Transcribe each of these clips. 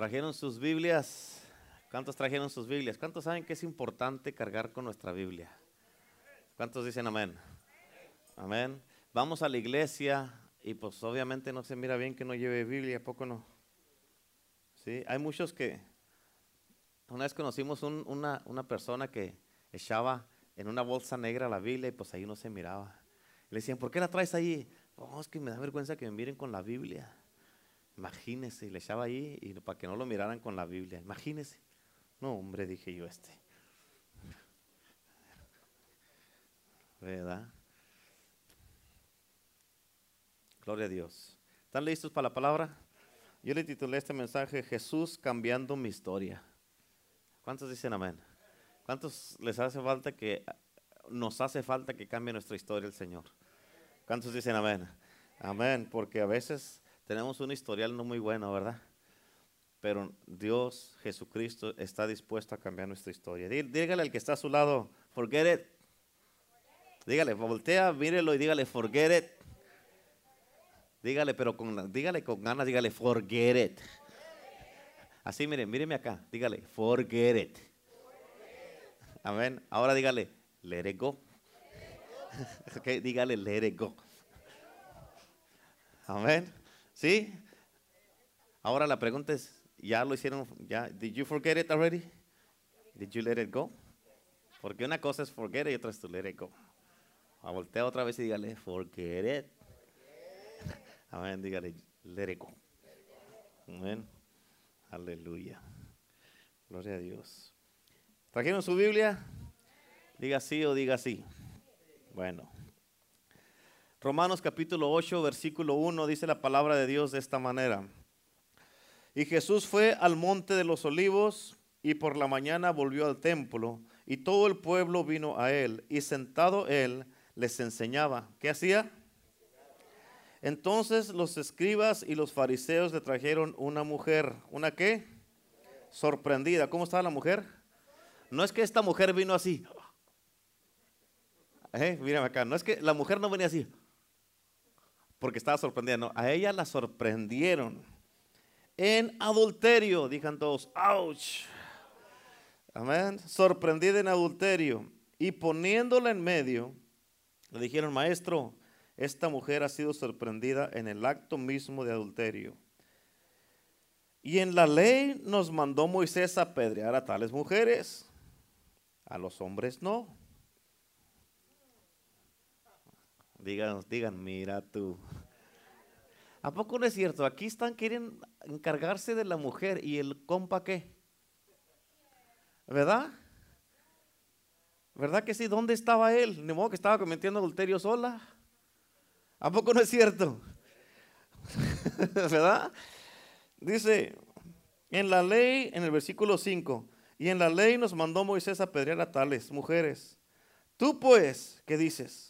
¿Trajeron sus Biblias? ¿Cuántos trajeron sus Biblias? ¿Cuántos saben que es importante cargar con nuestra Biblia? ¿Cuántos dicen amén? Amén. Vamos a la iglesia y pues obviamente no se mira bien que no lleve Biblia, ¿a poco no? Sí, hay muchos que... Una vez conocimos una, una persona que echaba en una bolsa negra la Biblia y pues ahí no se miraba. Le decían, ¿por qué la traes ahí? Oh, es que me da vergüenza que me miren con la Biblia. Imagínese, le echaba ahí y para que no lo miraran con la Biblia. Imagínese. No, hombre, dije yo este. ¿Verdad? Gloria a Dios. ¿Están listos para la palabra? Yo le titulé este mensaje Jesús cambiando mi historia. ¿Cuántos dicen amén? ¿Cuántos les hace falta que nos hace falta que cambie nuestra historia el Señor? ¿Cuántos dicen amén? Amén, porque a veces tenemos un historial no muy bueno, ¿verdad? Pero Dios, Jesucristo, está dispuesto a cambiar nuestra historia. Dígale al que está a su lado, forget it. Dígale, voltea, mírelo y dígale, forget it. Dígale, pero con, dígale con ganas, dígale, forget it. Así, mire, míreme acá, dígale, forget it. Amén. Ahora dígale, let it go. dígale, let it go. Amén. ¿Sí? Ahora la pregunta es, ¿ya lo hicieron? ¿Ya? ¿Did you forget it already? ¿Did you let it go? Porque una cosa es forget it y otra es to let it go. A voltea otra vez y dígale, forget it. Amén, dígale, let it go. Amén. Aleluya. Gloria a Dios. ¿Trajeron su Biblia? Diga sí o diga sí. Bueno. Romanos capítulo 8, versículo 1 dice la palabra de Dios de esta manera. Y Jesús fue al monte de los olivos y por la mañana volvió al templo y todo el pueblo vino a él y sentado él les enseñaba. ¿Qué hacía? Entonces los escribas y los fariseos le trajeron una mujer. ¿Una qué? Sorprendida. ¿Cómo estaba la mujer? No es que esta mujer vino así. Eh, acá. No es que la mujer no venía así porque estaba sorprendida. No, a ella la sorprendieron en adulterio. Dijan todos, ¡ouch! Amén. Sorprendida en adulterio. Y poniéndola en medio, le dijeron, maestro, esta mujer ha sido sorprendida en el acto mismo de adulterio. Y en la ley nos mandó Moisés apedrear a tales mujeres. A los hombres no. Digan, digan, mira tú. ¿A poco no es cierto? Aquí están, quieren encargarse de la mujer y el compa qué. ¿Verdad? ¿Verdad que sí? ¿Dónde estaba él? Ni modo que estaba cometiendo adulterio sola. ¿A poco no es cierto? ¿Verdad? Dice, en la ley, en el versículo 5, y en la ley nos mandó Moisés a apedrear a tales mujeres. Tú pues, ¿qué dices?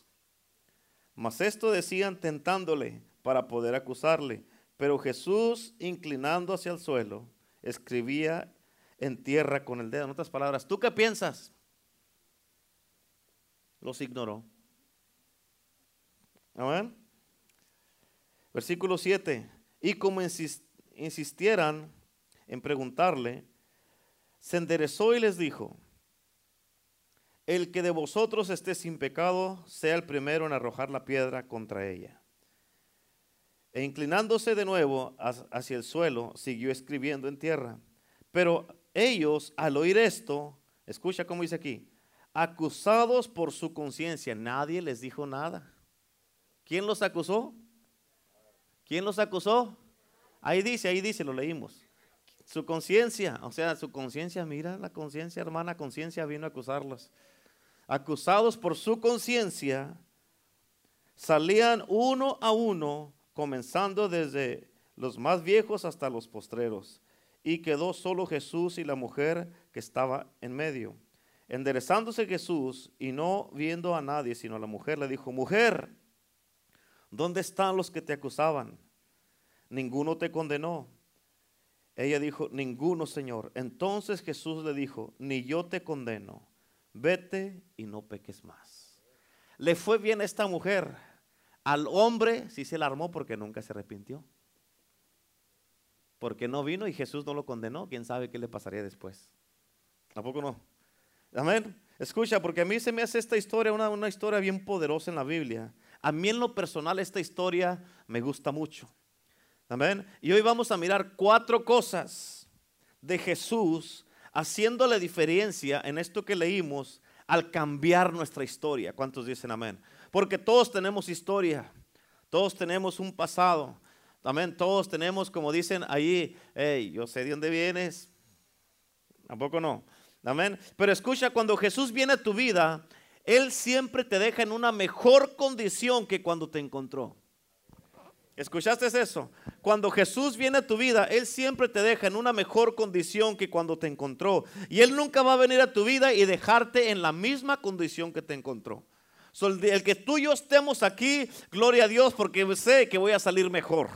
Mas esto decían tentándole para poder acusarle. Pero Jesús, inclinando hacia el suelo, escribía en tierra con el dedo. En otras palabras, ¿tú qué piensas? Los ignoró. Amén. Versículo 7. Y como insistieran en preguntarle, se enderezó y les dijo, el que de vosotros esté sin pecado, sea el primero en arrojar la piedra contra ella. E inclinándose de nuevo hacia el suelo, siguió escribiendo en tierra. Pero ellos, al oír esto, escucha cómo dice aquí, acusados por su conciencia, nadie les dijo nada. ¿Quién los acusó? ¿Quién los acusó? Ahí dice, ahí dice, lo leímos. Su conciencia, o sea, su conciencia, mira la conciencia, hermana, conciencia vino a acusarlos acusados por su conciencia, salían uno a uno, comenzando desde los más viejos hasta los postreros, y quedó solo Jesús y la mujer que estaba en medio. Enderezándose Jesús y no viendo a nadie sino a la mujer, le dijo, mujer, ¿dónde están los que te acusaban? Ninguno te condenó. Ella dijo, ninguno, Señor. Entonces Jesús le dijo, ni yo te condeno vete y no peques más. Le fue bien a esta mujer. Al hombre sí se la armó porque nunca se arrepintió. Porque no vino y Jesús no lo condenó. ¿Quién sabe qué le pasaría después? ¿Tampoco no? Amén. Escucha, porque a mí se me hace esta historia una, una historia bien poderosa en la Biblia. A mí en lo personal esta historia me gusta mucho. Amén. Y hoy vamos a mirar cuatro cosas de Jesús haciéndole diferencia en esto que leímos al cambiar nuestra historia. ¿Cuántos dicen amén? Porque todos tenemos historia, todos tenemos un pasado. Amén. Todos tenemos, como dicen ahí, hey, yo sé de dónde vienes. Tampoco no. Amén. Pero escucha, cuando Jesús viene a tu vida, Él siempre te deja en una mejor condición que cuando te encontró. ¿Escuchaste eso? Cuando Jesús viene a tu vida, Él siempre te deja en una mejor condición que cuando te encontró. Y Él nunca va a venir a tu vida y dejarte en la misma condición que te encontró. el que tú y yo estemos aquí, gloria a Dios, porque sé que voy a salir mejor.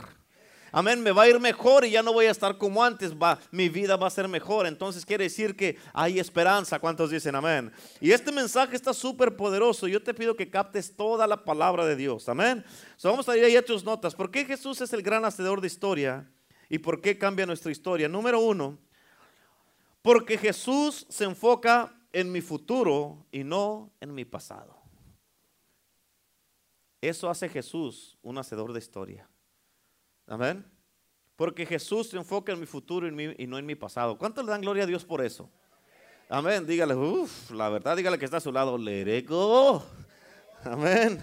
Amén, me va a ir mejor y ya no voy a estar como antes, va, mi vida va a ser mejor. Entonces quiere decir que hay esperanza. ¿Cuántos dicen amén? Y este mensaje está súper poderoso. Yo te pido que captes toda la palabra de Dios. Amén. vamos a ir ahí a tus notas. ¿Por qué Jesús es el gran hacedor de historia? ¿Y por qué cambia nuestra historia? Número uno, porque Jesús se enfoca en mi futuro y no en mi pasado. Eso hace Jesús un hacedor de historia. Amén. Porque Jesús se enfoca en mi futuro y, no en mi pasado. ¿Cuánto le dan gloria a Dios por eso? Amén. Dígale, uff, la verdad, dígale que está a su lado. Lerego. Amén.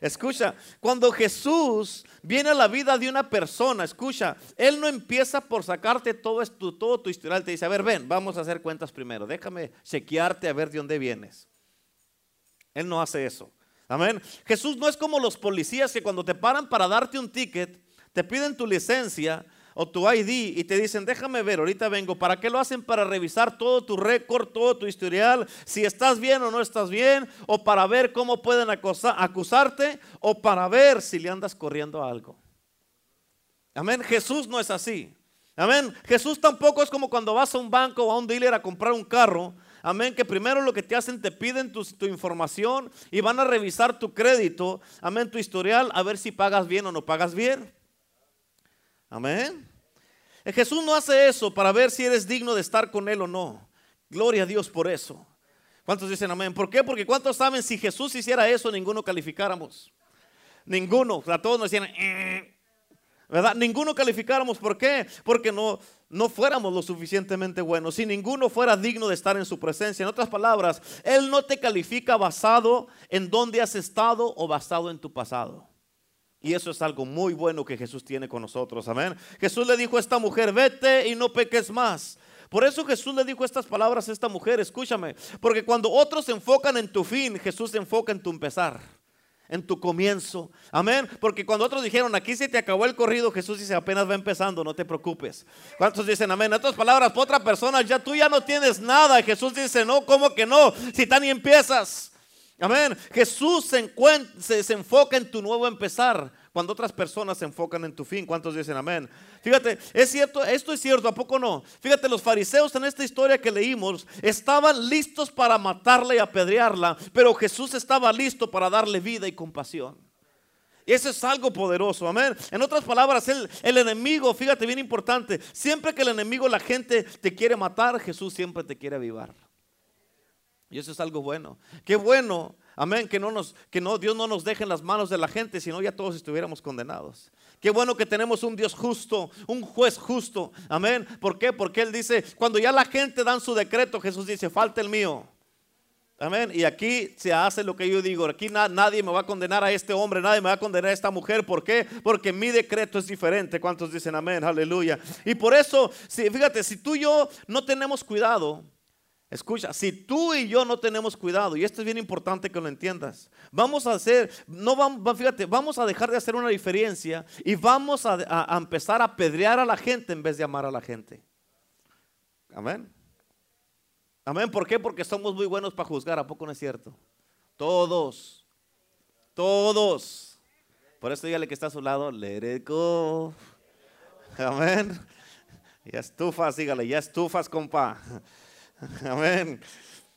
Escucha, cuando Jesús viene a la vida de una persona, escucha, Él no empieza por sacarte todo, esto, todo tu historial. Te dice, a ver, ven, vamos a hacer cuentas primero. Déjame chequearte a ver de dónde vienes. Él no hace eso. Amén. Jesús no es como los policías que cuando te paran para darte un ticket, te piden tu licencia o tu ID y te dicen, déjame ver, ahorita vengo. ¿Para qué lo hacen? Para revisar todo tu récord, todo tu historial, si estás bien o no estás bien, o para ver cómo pueden acusarte, o para ver si le andas corriendo algo. Amén. Jesús no es así. Amén. Jesús tampoco es como cuando vas a un banco o a un dealer a comprar un carro. Amén. Que primero lo que te hacen, te piden tu, tu, información y van a revisar tu crédito. Amén. Tu historial, a ver si pagas bien o no pagas bien. Amén. Eh, Jesús no hace eso para ver si eres digno de estar con Él o no. Gloria a Dios por eso. ¿Cuántos dicen amén? ¿Por qué? Porque ¿cuántos saben si Jesús hiciera eso, ninguno calificáramos? Ninguno. A todos nos decían, eh", ¿verdad? Ninguno calificáramos. ¿Por qué? Porque no, no fuéramos lo suficientemente buenos. Si ninguno fuera digno de estar en su presencia. En otras palabras, Él no te califica basado en dónde has estado o basado en tu pasado. Y eso es algo muy bueno que Jesús tiene con nosotros. Amén. Jesús le dijo a esta mujer, vete y no peques más. Por eso Jesús le dijo estas palabras a esta mujer, escúchame, porque cuando otros se enfocan en tu fin, Jesús se enfoca en tu empezar, en tu comienzo. Amén. Porque cuando otros dijeron, aquí se te acabó el corrido, Jesús dice, apenas va empezando, no te preocupes. ¿Cuántos dicen amén? En otras palabras, por otra persona, ya tú ya no tienes nada. Jesús dice, no, ¿cómo que no? Si tan y empiezas. Amén. Jesús se, se, enfoca en tu nuevo empezar cuando otras personas se enfocan en tu fin. ¿Cuántos dicen amén? Fíjate, es cierto, esto es cierto, ¿a poco no? Fíjate, los fariseos en esta historia que leímos estaban listos para matarla y apedrearla, pero Jesús estaba listo para darle vida y compasión. Y eso es algo poderoso, amén. En otras palabras, el, el, enemigo, fíjate bien importante, siempre que el enemigo, la gente te quiere matar, Jesús siempre te quiere avivar. Y eso es algo bueno. Qué bueno, amén, que no nos que no Dios no nos deje en las manos de la gente, sino ya todos estuviéramos condenados. Qué bueno que tenemos un Dios justo, un juez justo. Amén. ¿Por qué? Porque él dice, cuando ya la gente dan su decreto, Jesús dice, "Falta el mío." Amén. Y aquí se hace lo que yo digo. Aquí nadie me va a condenar a este hombre, nadie me va a condenar a esta mujer. ¿Por qué? Porque mi decreto es diferente. ¿Cuántos dicen amén? Aleluya. Y por eso, si, fíjate, si tú y yo no tenemos cuidado, Escucha, si tú y yo no tenemos cuidado, y esto es bien importante que lo entiendas, vamos a hacer, no vamos, fíjate, vamos a dejar de hacer una diferencia y vamos a, empezar a pedrear a la gente en vez de amar a la gente. Amén. Amén. ¿Por qué? Porque somos muy buenos para juzgar, ¿a poco no es cierto? Todos, todos. Por eso dígale que está a su lado, let go. Amén. Ya estufas, dígale, ya estufas, compa. Amén.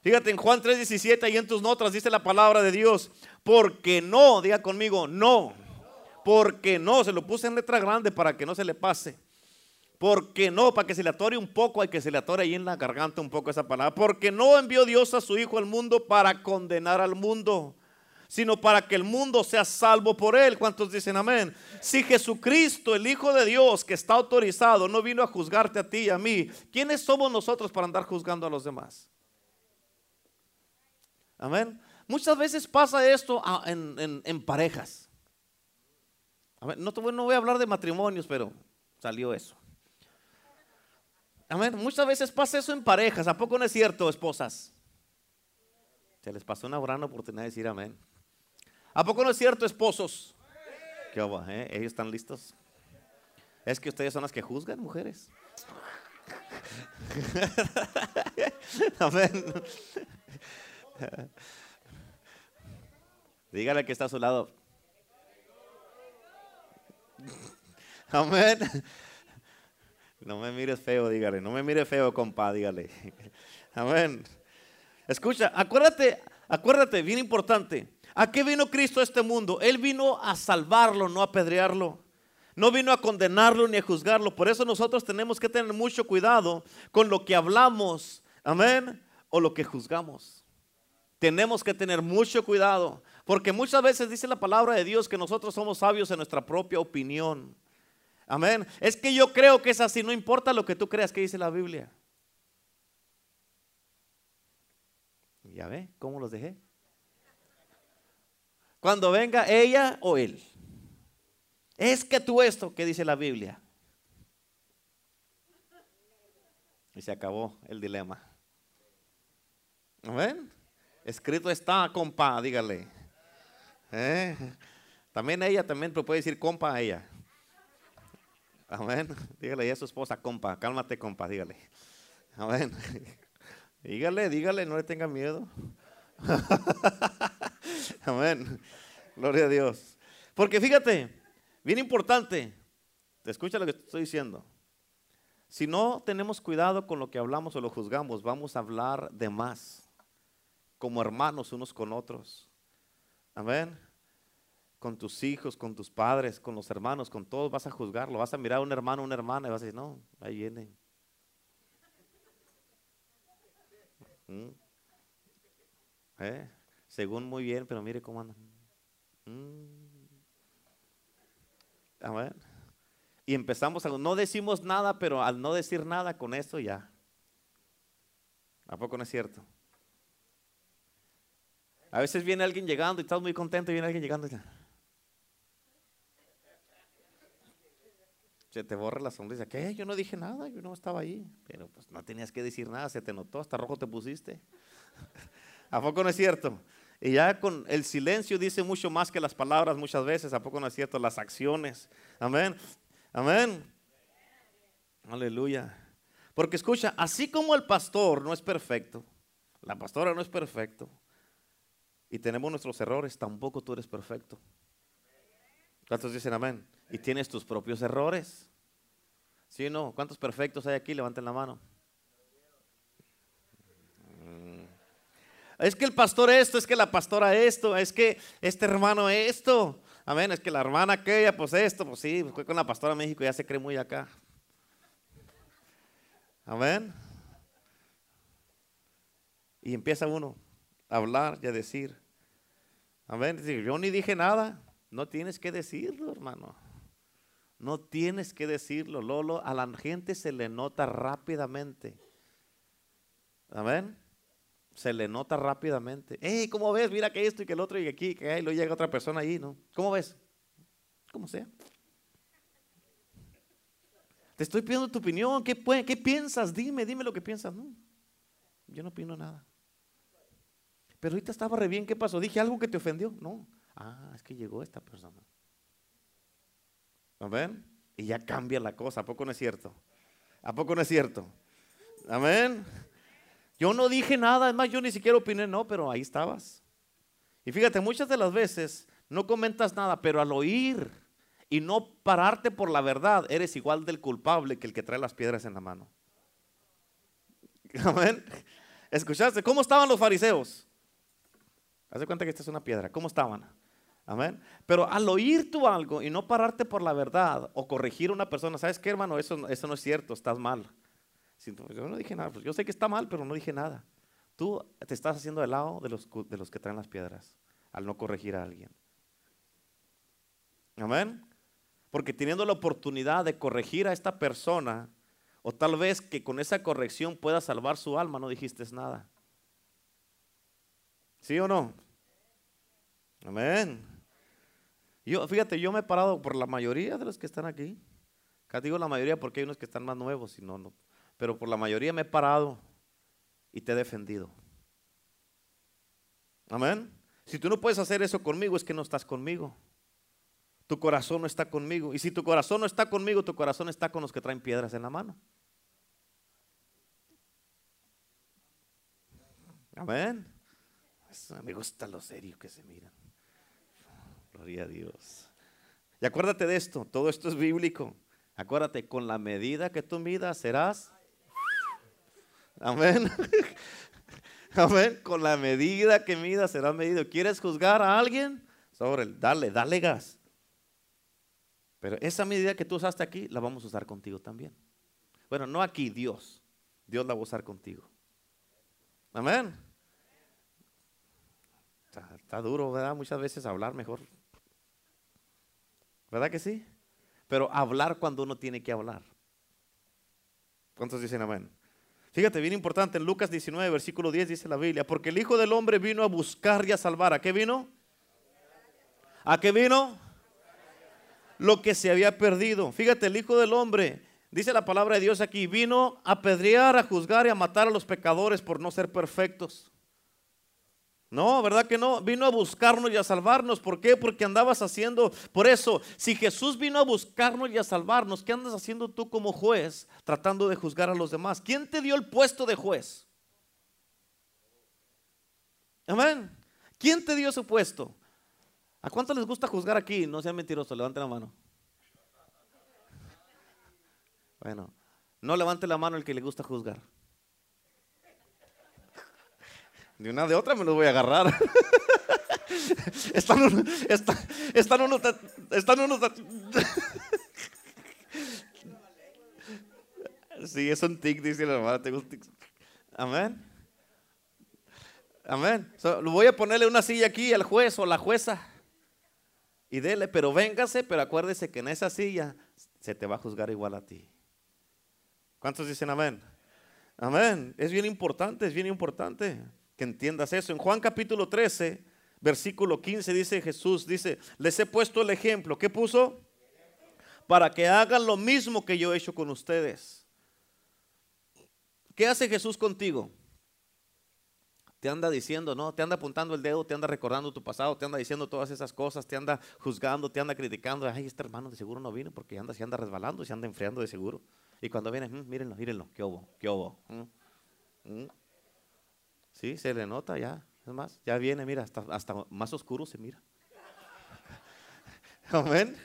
Fíjate en Juan 3:17 y en tus notas dice la palabra de Dios, porque no, diga conmigo, no, porque no, se lo puse en letra grande para que no se le pase. Porque no, para que se le atore un poco, hay que se le atore ahí en la garganta un poco esa palabra. Porque no envió Dios a su Hijo al mundo para condenar al mundo, sino para que el mundo sea salvo por él. ¿Cuántos dicen amén? Si Jesucristo, el Hijo de Dios, que está autorizado, no vino a juzgarte a ti y a mí, ¿quiénes somos nosotros para andar juzgando a los demás? Amén. Muchas veces pasa esto en, parejas. no, no voy a hablar de matrimonios, pero salió eso. Amén. Muchas veces pasa eso en parejas. ¿A poco no es cierto, esposas? Se les pasó una gran oportunidad de decir amén. ¿A poco no es cierto, esposos? ¿Qué eh? ¿Ellos están listos? Es que ustedes son las que juzgan, mujeres. Amén. Dígale que está a su lado. Amén. No me mires feo, dígale. No me mires feo, compa, dígale. Amén. Escucha, acuérdate, acuérdate, bien importante. ¿A qué vino Cristo a este mundo? Él vino a salvarlo, no a apedrearlo. No vino a condenarlo ni a juzgarlo. Por eso nosotros tenemos que tener mucho cuidado con lo que hablamos. Amén. O lo que juzgamos. Tenemos que tener mucho cuidado. Porque muchas veces dice la palabra de Dios que nosotros somos sabios en nuestra propia opinión. Amén. Es que yo creo que es así, no importa lo que tú creas que dice la Biblia. Ya ve, ¿cómo los dejé? Cuando venga ella o él. Es que tú esto que dice la Biblia. Y se acabó el dilema. Amén. Escrito está, compa, dígale. ¿Eh? También ella también puede decir compa a ella. Amén. Dígale a su esposa, compa, cálmate, compa, dígale. Amén. Dígale, dígale, no le tenga miedo. Amén. Gloria a Dios. Porque fíjate, bien importante, te escucha lo que estoy diciendo. Si no tenemos cuidado con lo que hablamos o lo juzgamos, vamos a hablar de más, como hermanos unos con otros. Amén con tus hijos, con tus padres, con los hermanos, con todos, vas a juzgarlo, vas a mirar a un hermano, una hermana y vas a decir, no, ahí viene. ¿Mm? ¿Eh? Según muy bien, pero mire cómo anda. ¿Mm? A ver. Y empezamos a, no decimos nada, pero al no decir nada con esto ya. ¿A poco no es cierto? A veces viene alguien llegando y estás muy contento y viene alguien llegando y se te borra la sonrisa. ¿Qué? Yo no dije nada, yo no estaba ahí. Pero pues no tenías que decir nada, se te notó, hasta rojo te pusiste. ¿A poco no es cierto? Y ya con el silencio dice mucho más que las palabras muchas veces. ¿A poco no es cierto? Las acciones. Amén. Amén. Aleluya. Porque escucha, así como el pastor no es perfecto, la pastora no es perfecto, y tenemos nuestros errores, tampoco tú eres perfecto. ¿Cuántos dicen amén? Y tienes tus propios errores. ¿Sí o no? ¿Cuántos perfectos hay aquí? Levanten la mano. Es que el pastor esto, es que la pastora esto, es que este hermano esto. Amén, es que la hermana aquella, pues esto, pues sí, fue con la pastora México, ya se cree muy acá. Amén. Y empieza uno a hablar y a decir. Amén. Yo ni dije nada. No tienes que decirlo, hermano. No tienes que decirlo, Lolo. A la gente se le nota rápidamente. Amén. Se le nota rápidamente. Hey, ¿cómo ves? Mira que esto y que el otro y aquí, que ahí lo llega otra persona ahí, ¿no? ¿Cómo ves? Como sea. Te estoy pidiendo tu opinión. ¿Qué, ¿Qué, piensas? Dime, dime lo que piensas. No, yo no opino nada. Pero ahorita estaba re bien. ¿Qué pasó? Dije algo que te ofendió. No. Ah, es que llegó esta persona. Amén. Y ya cambia la cosa. ¿A poco no es cierto? ¿A poco no es cierto? Amén. Yo no dije nada, es más, yo ni siquiera opiné, no, pero ahí estabas. Y fíjate, muchas de las veces no comentas nada, pero al oír y no pararte por la verdad, eres igual del culpable que el que trae las piedras en la mano. Amén. ¿Escuchaste? ¿Cómo estaban los fariseos? Haz cuenta que esta es una piedra. ¿Cómo estaban? Amén. Pero al oír tú algo y no pararte por la verdad o corregir a una persona, ¿sabes qué, hermano? Eso, eso no es cierto, estás mal. Yo no dije nada, pues yo sé que está mal, pero no dije nada. Tú te estás haciendo del lado de los, de los que traen las piedras al no corregir a alguien. Amén. Porque teniendo la oportunidad de corregir a esta persona, o tal vez que con esa corrección pueda salvar su alma, no dijiste nada. ¿Sí o no? Amén. Yo, fíjate, yo me he parado por la mayoría de los que están aquí. Acá digo la mayoría porque hay unos que están más nuevos y no, no. Pero por la mayoría me he parado y te he defendido. Amén. Si tú no puedes hacer eso conmigo, es que no estás conmigo. Tu corazón no está conmigo. Y si tu corazón no está conmigo, tu corazón está con los que traen piedras en la mano. Amén. Me gusta lo serio que se miran. Gloria a Dios. Y acuérdate de esto, todo esto es bíblico. Acuérdate, con la medida que tú midas serás. Amén. Amén. Con la medida que midas será medido. ¿Quieres juzgar a alguien? Sobre el, dale, dale gas. Pero esa medida que tú usaste aquí, la vamos a usar contigo también. Bueno, no aquí, Dios. Dios la va a usar contigo. Amén. Está, duro, ¿verdad? Muchas veces hablar mejor. ¿Verdad que sí? Pero hablar cuando uno tiene que hablar. ¿Cuántos dicen amén? Fíjate, bien importante, en Lucas 19, versículo 10 dice la Biblia, porque el Hijo del Hombre vino a buscar y a salvar. ¿A qué vino? ¿A qué vino? Lo que se había perdido. Fíjate, el Hijo del Hombre, dice la palabra de Dios aquí, vino a pedrear, a juzgar y a matar a los pecadores por no ser perfectos. No, ¿verdad que no? Vino a buscarnos y a salvarnos. ¿Por qué? Porque andabas haciendo. Por eso, si Jesús vino a buscarnos y a salvarnos, ¿qué andas haciendo tú como juez tratando de juzgar a los demás? ¿Quién te dio el puesto de juez? Amén. ¿Quién te dio ese puesto? ¿A cuánto les gusta juzgar aquí? No sean mentirosos, levanten la mano. Bueno, no levante la mano el que le gusta juzgar. De una de otra me los voy a agarrar. están, unos, están, están unos, están unos. sí, es un tic, dice la hermana. Tengo tic. Amén. Amén. voy a ponerle una silla aquí al juez o la jueza. Y dele, pero véngase, pero acuérdese que en esa silla se te va a juzgar igual a ti. ¿Cuántos dicen amén? Amén. Es bien importante, es bien importante que entiendas eso. En Juan capítulo 13, versículo 15 dice Jesús, dice, les he puesto el ejemplo. ¿Qué puso? Para que hagan lo mismo que yo he hecho con ustedes. ¿Qué hace Jesús contigo? Te anda diciendo, ¿no? Te anda apuntando el dedo, te anda recordando tu pasado, te anda diciendo todas esas cosas, te anda juzgando, te anda criticando. Ay, este hermano de seguro no vino porque anda, se anda resbalando, se anda enfriando de seguro. Y cuando viene, mm, mírenlo, mírenlo, qué hubo, qué hubo. Mm, mm. Sí, se le nota ya. Es más, ya viene, mira, hasta, hasta más oscuro se mira. Amén.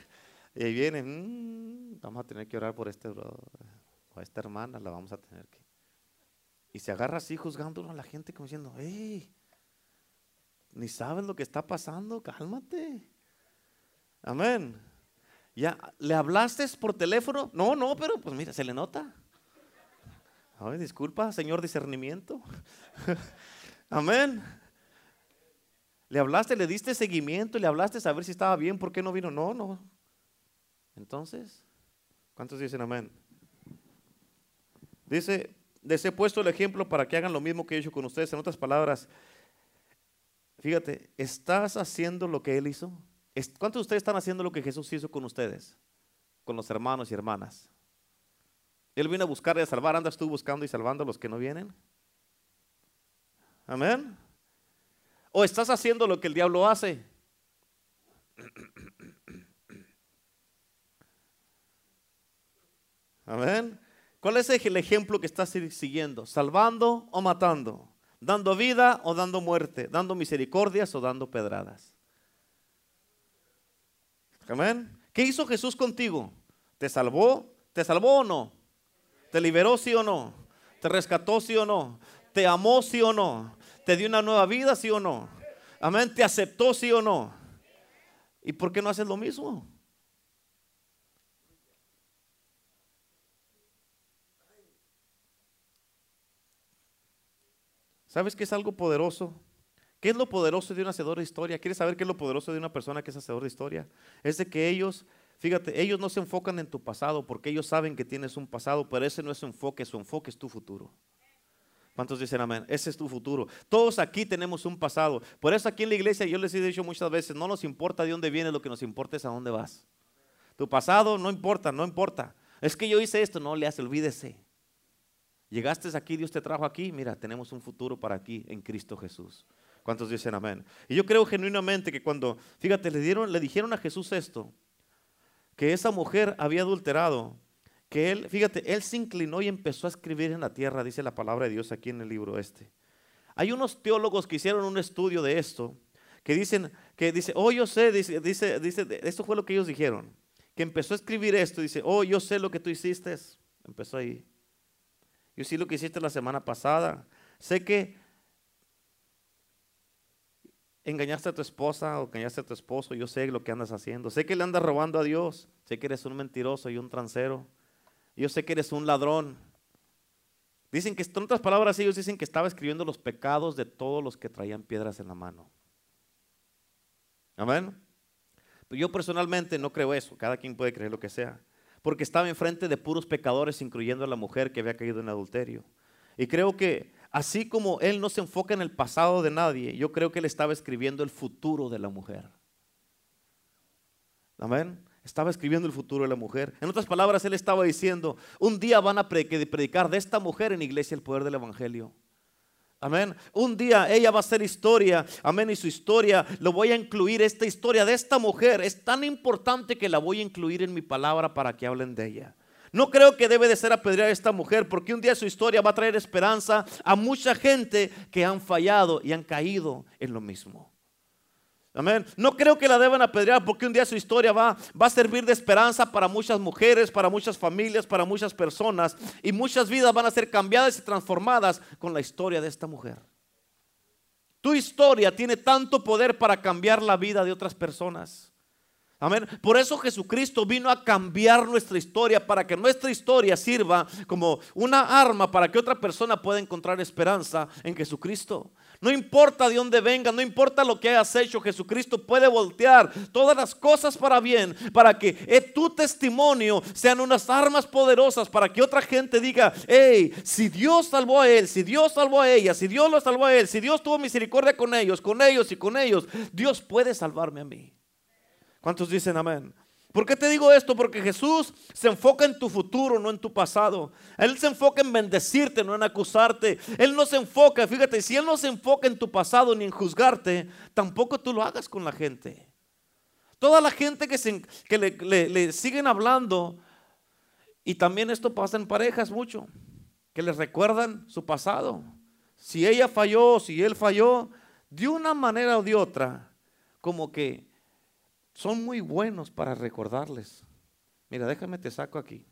Y ahí viene, mm, vamos a tener que orar por este bro, o esta hermana, la vamos a tener que. Y se agarra así juzgándolo a la gente como diciendo, hey, ni sabes lo que está pasando, cálmate. Amén. ¿Ya le hablaste por teléfono? No, no, pero pues mira, se le nota. Ay, disculpa, señor discernimiento. Amén. Le hablaste, le diste seguimiento, le hablaste a ver si estaba bien, ¿por qué no vino? No, no. Entonces, ¿cuántos dicen amén? Dice, les he puesto el ejemplo para que hagan lo mismo que he hecho con ustedes. En otras palabras, fíjate, ¿estás haciendo lo que Él hizo? ¿Cuántos de ustedes están haciendo lo que Jesús hizo con ustedes? Con los hermanos y hermanas. Él vino a buscar y a salvar. ¿Andas tú buscando y salvando a los que no vienen? Amén. ¿O estás haciendo lo que el diablo hace? Amén. ¿Cuál es el ejemplo que estás siguiendo? ¿Salvando o matando? ¿Dando vida o dando muerte? ¿Dando misericordias o dando pedradas? Amén. ¿Qué hizo Jesús contigo? ¿Te salvó? ¿Te salvó o no? ¿Te liberó sí o no? ¿Te rescató sí o no? ¿Te amó sí o no? ¿Te dio una nueva vida sí o no? Amén. ¿Te aceptó sí o no? ¿Y por qué no haces lo mismo? ¿Sabes qué es algo poderoso? ¿Qué es lo poderoso de un hacedor de historia? ¿Quieres saber qué es lo poderoso de una persona que es hacedor de historia? Es de que ellos, fíjate, ellos no se enfocan en tu pasado porque ellos saben que tienes un pasado, pero ese no es su enfoque, su enfoque es tu futuro. ¿Cuántos dicen amén? Ese es tu futuro. Todos aquí tenemos un pasado. Por eso aquí en la iglesia yo les he dicho muchas veces, no nos importa de dónde vienes, lo que nos importa es a dónde vas. Tu pasado no importa, no importa. Es que yo hice esto, no le hace, olvídese. Llegaste aquí, Dios te trajo aquí, mira, tenemos un futuro para aquí en Cristo Jesús. ¿Cuántos dicen amén? Y yo creo genuinamente que cuando, fíjate, le, dieron, le dijeron a Jesús esto, que esa mujer había adulterado, que él, fíjate, él se inclinó y empezó a escribir en la tierra, dice la palabra de Dios aquí en el libro este. Hay unos teólogos que hicieron un estudio de esto, que dicen, que dice, oh, yo sé, dice, dice, dice, esto fue lo que ellos dijeron, que empezó a escribir esto, dice, oh, yo sé lo que tú hiciste, empezó ahí. Yo sé lo que hiciste la semana pasada, sé que engañaste a tu esposa o engañaste a tu esposo, yo sé lo que andas haciendo, sé que le andas robando a Dios, sé que eres un mentiroso y un transero. Yo sé que eres un ladrón. Dicen que, en otras palabras, ellos dicen que estaba escribiendo los pecados de todos los que traían piedras en la mano. Amén. Pero yo personalmente no creo eso. Cada quien puede creer lo que sea. Porque estaba enfrente de puros pecadores, incluyendo a la mujer que había caído en adulterio. Y creo que así como él no se enfoca en el pasado de nadie, yo creo que él estaba escribiendo el futuro de la mujer. Amén. Estaba escribiendo el futuro de la mujer. En otras palabras, él estaba diciendo, un día van a predicar de esta mujer en iglesia el poder del Evangelio. Amén. Un día ella va a ser historia. Amén. Y su historia lo voy a incluir. Esta historia de esta mujer es tan importante que la voy a incluir en mi palabra para que hablen de ella. No creo que debe de ser apedrear a esta mujer porque un día su historia va a traer esperanza a mucha gente que han fallado y han caído en lo mismo. Amén. No creo que la deban apedrear porque un día su historia va, va a servir de esperanza para muchas mujeres, para muchas familias, para muchas personas. Y muchas vidas van a ser cambiadas y transformadas con la historia de esta mujer. Tu historia tiene tanto poder para cambiar la vida de otras personas. Amén. Por eso Jesucristo vino a cambiar nuestra historia para que nuestra historia sirva como una arma para que otra persona pueda encontrar esperanza en Jesucristo. No importa de dónde venga, no importa lo que hayas hecho, Jesucristo puede voltear todas las cosas para bien, para que eh, tu testimonio sean unas armas poderosas para que otra gente diga, hey, si Dios salvó a él, si Dios salvó a ella, si Dios lo salvó a él, si Dios tuvo misericordia con ellos, con ellos y con ellos, Dios puede salvarme a mí. ¿Cuántos dicen amén? ¿Por qué te digo esto? Porque Jesús se enfoca en tu futuro, no en tu pasado. Él se enfoca en bendecirte, no en acusarte. Él no se enfoca, fíjate, si Él no se enfoca en tu pasado ni en juzgarte, tampoco tú lo hagas con la gente. Toda la gente que, se, que le, le siguen hablando, y también esto pasa en parejas mucho, que les recuerdan su pasado. Si ella falló, si él falló, de una manera o de otra, como que son muy buenos para recordarles. Mira, déjame te saco aquí.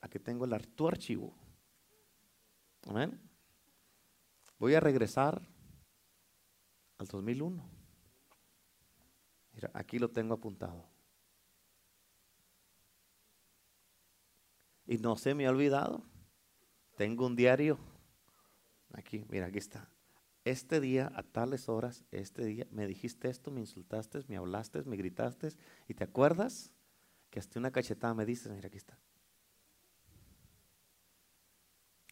Aquí tengo el, tu archivo. Amén. Voy a regresar al 2001. Mira, aquí lo tengo apuntado. Y no se me ha olvidado. Tengo un diario. Aquí, mira, aquí está este día, a tales horas, este día, me dijiste esto, me insultaste, me hablaste, me gritaste, y te acuerdas que hasta una cachetada me dices, mira, aquí está.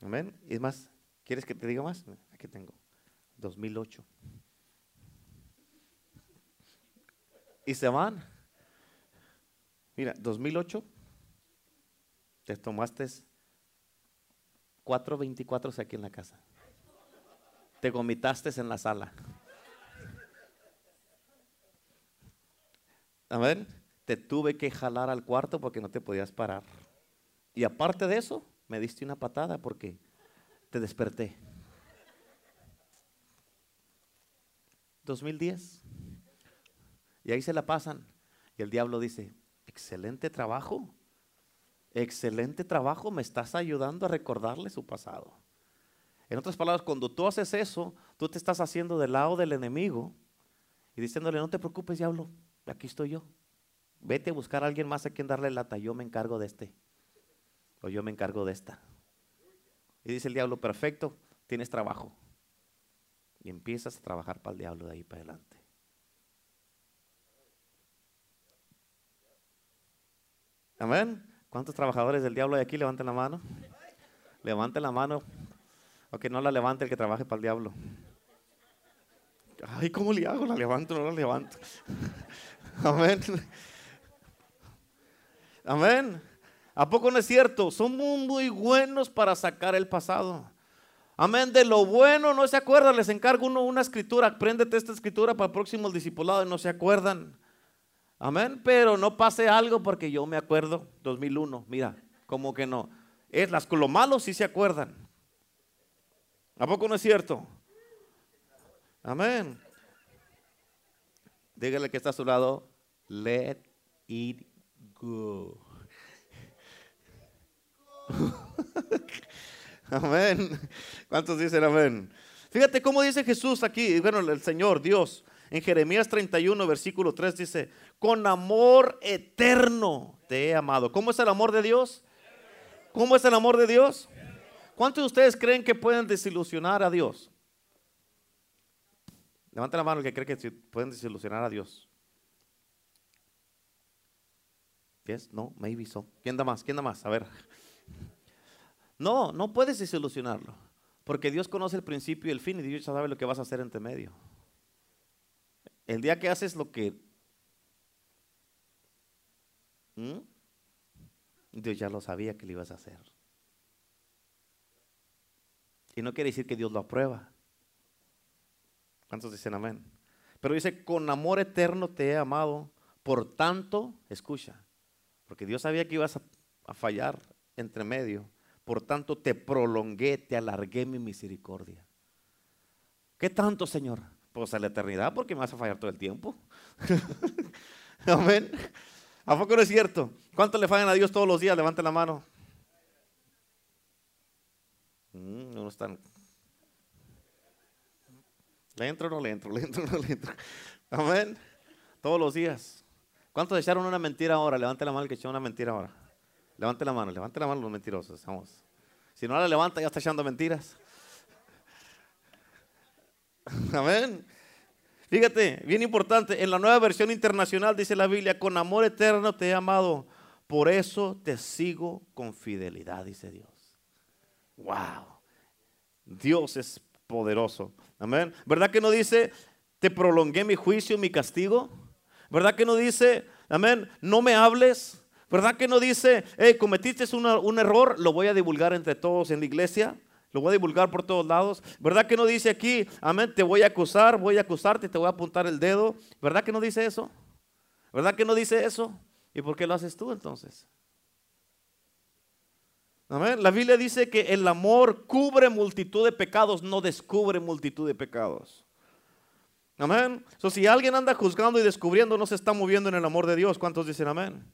Amén. Y es más, ¿quieres que te diga más? Aquí tengo, 2008. Y se van. Mira, 2008, te tomaste 4.24 aquí en la casa te gomitaste en la sala. A ver, te tuve que jalar al cuarto porque no te podías parar. Y aparte de eso, me diste una patada porque te desperté. 2010. Y ahí se la pasan. Y el diablo dice, excelente trabajo. Excelente trabajo, me estás ayudando a recordarle su pasado. En otras palabras, cuando tú haces eso, tú te estás haciendo del lado del enemigo Y diciéndole, no te preocupes, diablo, aquí estoy yo. Vete a buscar a alguien más a quien darle lata, yo me encargo de este. O yo me encargo de esta. Y dice el diablo, perfecto, tienes trabajo. Y empiezas a trabajar para el diablo de ahí para adelante. Amén. ¿Cuántos trabajadores del diablo hay aquí? Levanten la mano. Levanten la mano. O que no la levante el que trabaje para el diablo. Ay, ¿cómo le hago? ¿La levanto o no la levanto? Amén. Amén. ¿A poco no es cierto? Somos muy buenos para sacar el pasado. Amén. De lo bueno no se acuerdan. Les encargo uno una escritura. Apréndete esta escritura para el próximo discipulado y no se acuerdan. Amén. Pero no pase algo porque yo me acuerdo. 2001. Mira, como que no. Es las lo malo sí se acuerdan. ¿A poco no es cierto? Amén. Dígale que está a su lado. Let it go. amén. ¿Cuántos dicen amén? Fíjate cómo dice Jesús aquí, bueno, el Señor, Dios, en Jeremías 31, versículo 3 dice, con amor eterno te he amado. ¿Cómo es el amor de Dios? ¿Cómo es el amor de Dios? ¿Cuántos de ustedes creen que pueden desilusionar a Dios? Levanta la mano el que cree que pueden desilusionar a Dios. Yes, no, maybe. ¿Quién da más? ¿Quién da más? A ver. No, no puedes desilusionarlo. Porque Dios conoce el principio y el fin y Dios ya sabe lo que vas a hacer entre medio. El día que haces lo que... ¿Mm? Dios ya lo sabía que lo ibas a hacer. Y no quiere decir que Dios lo aprueba. ¿Cuántos dicen amén? Pero dice, con amor eterno te he amado, por tanto, escucha, porque Dios sabía que ibas a, fallar entre medio. Por tanto, te prolongué, te alargué mi misericordia. ¿Qué tanto, Señor? Pues a la eternidad, porque me vas a fallar todo el tiempo. Amén. ¿A poco no es cierto? ¿Cuánto le fallan a Dios todos los días? Levante la mano. Mm, no están. ¿Le entro o no le entro? ¿Le entro o no le entro? Amén. Todos los días. ¿Cuántos echaron una mentira ahora? Levante la mano el que echó una mentira ahora. Levante la mano, levante la mano los mentirosos. Vamos. Si no la levanta, ya está echando mentiras. Amén. Fíjate, bien importante, en la nueva versión internacional dice la Biblia, con amor eterno te he amado, por eso te sigo con fidelidad, dice Dios. Wow. Dios es poderoso. Amén. ¿Verdad que no dice, te prolongué mi juicio, mi castigo? ¿Verdad que no dice, amén, no me hables? ¿Verdad que no dice, hey, cometiste un error, lo voy a divulgar entre todos en la iglesia? Lo voy a divulgar por todos lados. ¿Verdad que no dice aquí, amén, te voy a acusar, voy a acusarte, te voy a apuntar el dedo? ¿Verdad que no dice eso? ¿Verdad que no dice eso? ¿Y por qué lo haces tú entonces? Amén. La Biblia dice que el amor cubre multitud de pecados, no descubre multitud de pecados. Amén. So, si alguien anda juzgando y descubriendo, no se está moviendo en el amor de Dios. ¿Cuántos dicen amén?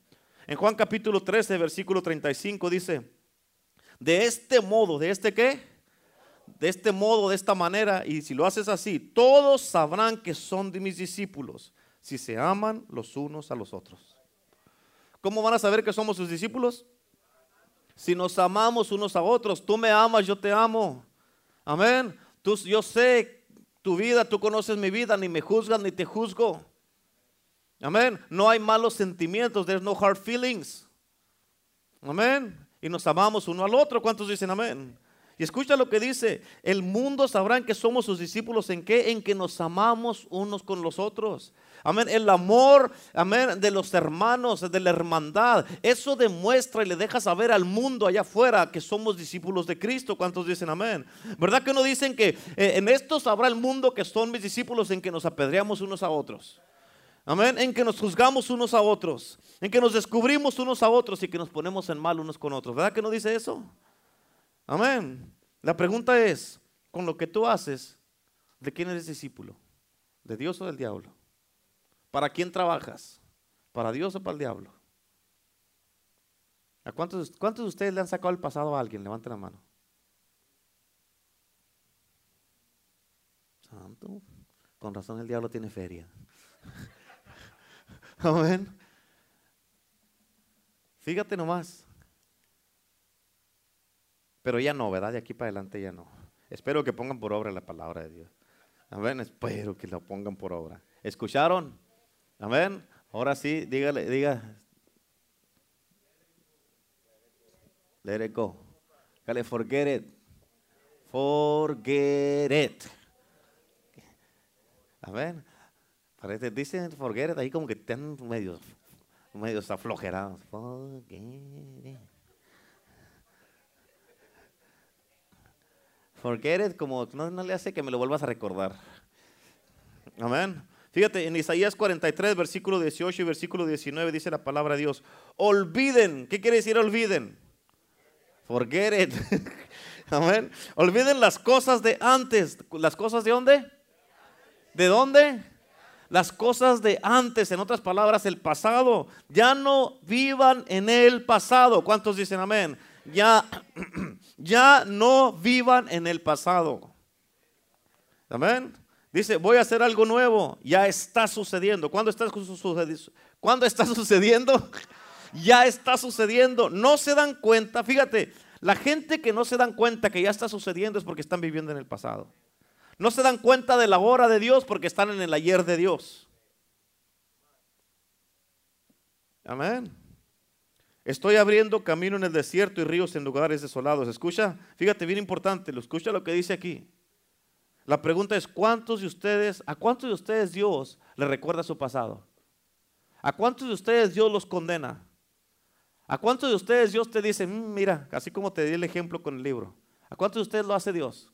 En Juan capítulo 13, versículo 35 dice, de este modo, ¿de este qué? De este modo, de esta manera, y si lo haces así, todos sabrán que son de mis discípulos, si se aman los unos a los otros. ¿Cómo van a saber que somos sus discípulos? Si nos amamos unos a otros, tú me amas, yo te amo. Amén. Tú, yo sé tu vida, tú conoces mi vida, ni me juzgas ni te juzgo. Amén. No hay malos sentimientos. There's no hard feelings. Amén. Y nos amamos uno al otro. ¿Cuántos dicen amén? Y escucha lo que dice. El mundo sabrán que somos sus discípulos. ¿En qué? En que nos amamos unos con los otros. Amén. El amor, amén, de los hermanos, de la hermandad. Eso demuestra y le deja saber al mundo allá afuera que somos discípulos de Cristo. ¿Cuántos dicen amén? ¿Verdad que no dicen que eh, en esto sabrá el mundo que son mis discípulos en que nos apedreamos unos a otros? Amén. En que nos juzgamos unos a otros. En que nos descubrimos unos a otros y que nos ponemos en mal unos con otros. ¿Verdad que no dice eso? Amén. La pregunta es, con lo que tú haces, ¿de quién eres discípulo? ¿De Dios o del diablo? ¿Para quién trabajas? ¿Para Dios o para el diablo? ¿A cuántos, cuántos de ustedes le han sacado el pasado a alguien? Levanten la mano. Santo. Con razón el diablo tiene feria. Amén. Fíjate nomás. Pero ya no, ¿verdad? De aquí para adelante ya no. Espero que pongan por obra la palabra de Dios. Amén. Espero que la pongan por obra. ¿Escucharon? Amén. Ahora sí, dígale, diga. Let it go. Dígale, forget it. Forget it. Amén. Parece, dicen forget it ahí como que están medio, medio aflojerados. Forget it. Forget it, como no, no le hace que me lo vuelvas a recordar. Amén. Fíjate, en Isaías 43, versículo 18 y versículo 19 dice la palabra de Dios. Olviden. ¿Qué quiere decir olviden? Forget it. Amén. Olviden las cosas de antes. ¿Las cosas de dónde? ¿De dónde? Las cosas de antes, en otras palabras, el pasado. Ya no vivan en el pasado. ¿Cuántos dicen amén? Ya, ya no vivan en el pasado. Amén. Dice, voy a hacer algo nuevo. Ya está sucediendo. ¿Cuándo está sucediendo? ¿Cuándo está sucediendo? ya está sucediendo. No se dan cuenta. Fíjate, la gente que no se dan cuenta que ya está sucediendo es porque están viviendo en el pasado. No se dan cuenta de la hora de Dios porque están en el ayer de Dios. Amén. Estoy abriendo camino en el desierto y ríos en lugares desolados. Escucha, fíjate bien importante, lo escucha lo que dice aquí. La pregunta es, ¿cuántos de ustedes, a cuántos de ustedes Dios le recuerda su pasado? ¿A cuántos de ustedes Dios los condena? ¿A cuántos de ustedes Dios te dice, mm, mira, así como te di el ejemplo con el libro? ¿A cuántos de ustedes lo hace Dios?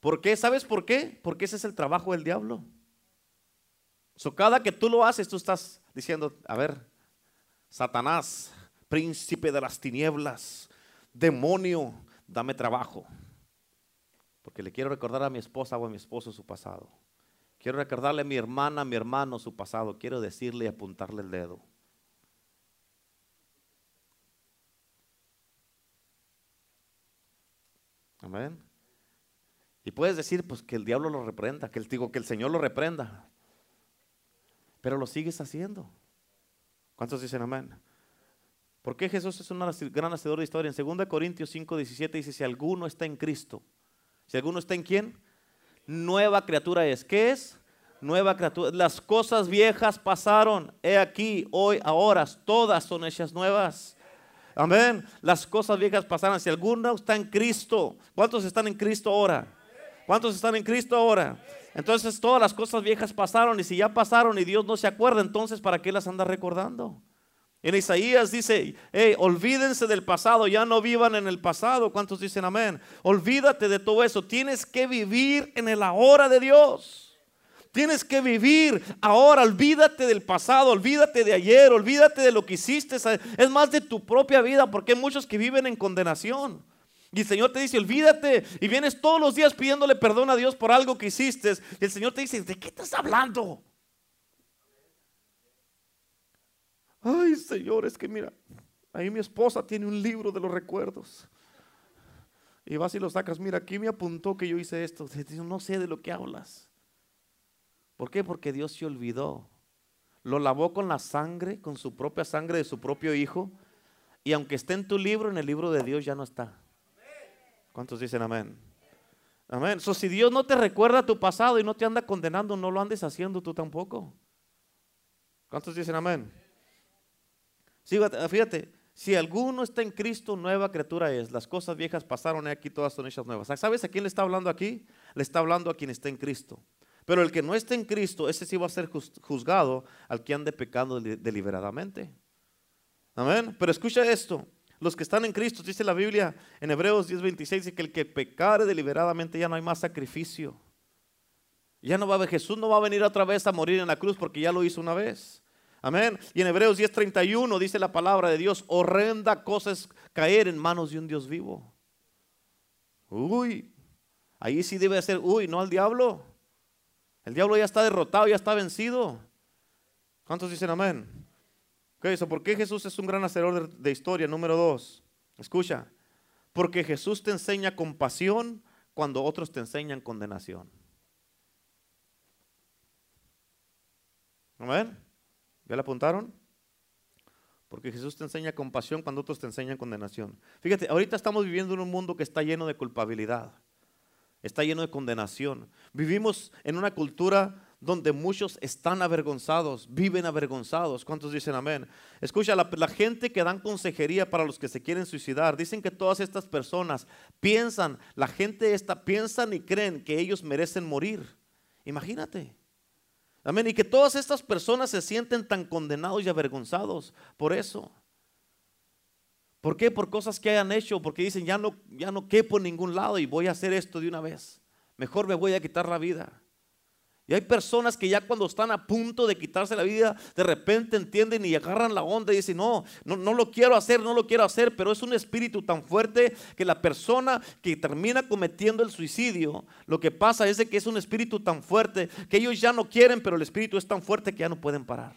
¿Por qué? ¿Sabes por qué? Porque ese es el trabajo del diablo. So, cada que tú lo haces, tú estás diciendo, a ver, Satanás, príncipe de las tinieblas, demonio, dame trabajo. Porque le quiero recordar a mi esposa o a mi esposo su pasado. Quiero recordarle a mi hermana, a mi hermano su pasado. Quiero decirle y apuntarle el dedo. Amén. Y puedes decir, pues que el diablo lo reprenda, que el, que el Señor lo reprenda. Pero lo sigues haciendo. ¿Cuántos dicen amén? ¿Por qué Jesús es un gran hacedor de historia? En 2 Corintios 5, 17 dice, si alguno está en Cristo, si alguno está en quién, nueva criatura es. ¿Qué es? Nueva criatura. Las cosas viejas pasaron. He aquí, hoy, ahora, todas son hechas nuevas. Amén. Las cosas viejas pasaron. Si alguno está en Cristo, ¿cuántos están en Cristo ahora? ¿Cuántos están en Cristo ahora? Entonces todas las cosas viejas pasaron y si ya pasaron y Dios no se acuerda, entonces ¿para qué las anda recordando? En Isaías dice, olvídense del pasado, ya no vivan en el pasado. ¿Cuántos dicen amén? Olvídate de todo eso. Tienes que vivir en el ahora de Dios. Tienes que vivir ahora, olvídate del pasado, olvídate de ayer, olvídate de lo que hiciste. Es más de tu propia vida, porque hay muchos que viven en condenación. Y el Señor te dice, olvídate. Y vienes todos los días pidiéndole perdón a Dios por algo que hiciste. Y el Señor te dice, ¿de qué estás hablando? Ay, Señor, es que mira, ahí mi esposa tiene un libro de los recuerdos. Y vas y lo sacas, mira, aquí me apuntó que yo hice esto. No sé de lo que hablas. ¿Por qué? Porque Dios se olvidó. Lo lavó con la sangre, con su propia sangre de su propio hijo. Y aunque esté en tu libro, en el libro de Dios ya no está. ¿Cuántos dicen amén? Amén. So, si Dios no te recuerda tu pasado y no te anda condenando, no lo andes haciendo tú tampoco. ¿Cuántos dicen amén? fíjate, si alguno está en Cristo, nueva criatura es. Las cosas viejas pasaron y aquí todas son hechas nuevas. ¿Sabes a quién le está hablando aquí? Le está hablando a quien está en Cristo. Pero el que no está en Cristo, ese sí va a ser juzgado al que ande pecando deliberadamente. Amén. Pero escucha esto. Los que están en Cristo, dice la Biblia en Hebreos 10:26, dice que el que pecare deliberadamente ya no hay más sacrificio. Ya no va a Jesús no va a venir otra vez a morir en la cruz porque ya lo hizo una vez. Amén. Y en Hebreos 10:31 dice la palabra de Dios, horrenda cosa es caer en manos de un Dios vivo. Uy, ahí sí debe ser, uy, no al diablo. El diablo ya está derrotado, ya está vencido. ¿Cuántos dicen amén? Okay, so ¿Por qué Jesús es un gran hacedor de historia? Número dos, escucha, porque Jesús te enseña compasión cuando otros te enseñan condenación. ¿Amén? ¿Ya le apuntaron? Porque Jesús te enseña compasión cuando otros te enseñan condenación. Fíjate, ahorita estamos viviendo en un mundo que está lleno de culpabilidad, está lleno de condenación. Vivimos en una cultura donde muchos están avergonzados, viven avergonzados. ¿Cuántos dicen amén? Escucha, la, gente que dan consejería para los que se quieren suicidar, dicen que todas estas personas piensan, la gente esta piensan y creen que ellos merecen morir. Imagínate. Amén. Y que todas estas personas se sienten tan condenados y avergonzados por eso. ¿Por qué? Por cosas que hayan hecho, porque dicen, ya no, ya no quepo en ningún lado y voy a hacer esto de una vez. Mejor me voy a quitar la vida. Y hay personas que ya cuando están a punto de quitarse la vida, de repente entienden y agarran la onda y dicen, no, no, no, lo quiero hacer, no lo quiero hacer, pero es un espíritu tan fuerte que la persona que termina cometiendo el suicidio, lo que pasa es que es un espíritu tan fuerte que ellos ya no quieren, pero el espíritu es tan fuerte que ya no pueden parar.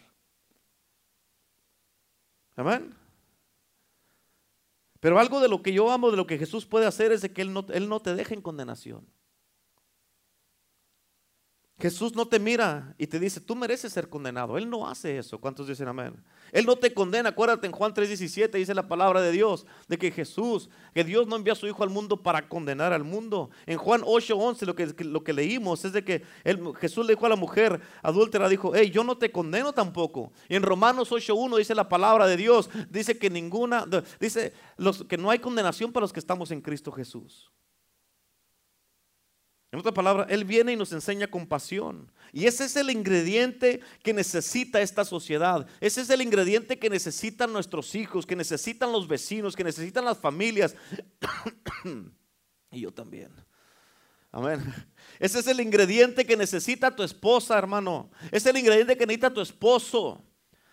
Amén. Pero algo de lo que yo amo, de lo que Jesús puede hacer, es de que Él no, él no te deja en condenación. Jesús no te mira y te dice, tú mereces ser condenado. Él no hace eso. ¿Cuántos dicen amén? Él no te condena. Acuérdate en Juan 3:17 dice la palabra de Dios, de que Jesús, que Dios no envió a su Hijo al mundo para condenar al mundo. En Juan 8:11 lo que, lo que leímos es de que Jesús le dijo a la mujer adúltera, dijo, hey, yo no te condeno tampoco. Y en Romanos 8:1 dice la palabra de Dios, dice que ninguna, dice los, que no hay condenación para los que estamos en Cristo Jesús. En otra palabra, Él viene y nos enseña compasión. Y ese es el ingrediente que necesita esta sociedad. Ese es el ingrediente que necesitan nuestros hijos, que necesitan los vecinos, que necesitan las familias. y yo también. Amén. Ese es el ingrediente que necesita tu esposa, hermano. Es el ingrediente que necesita tu esposo.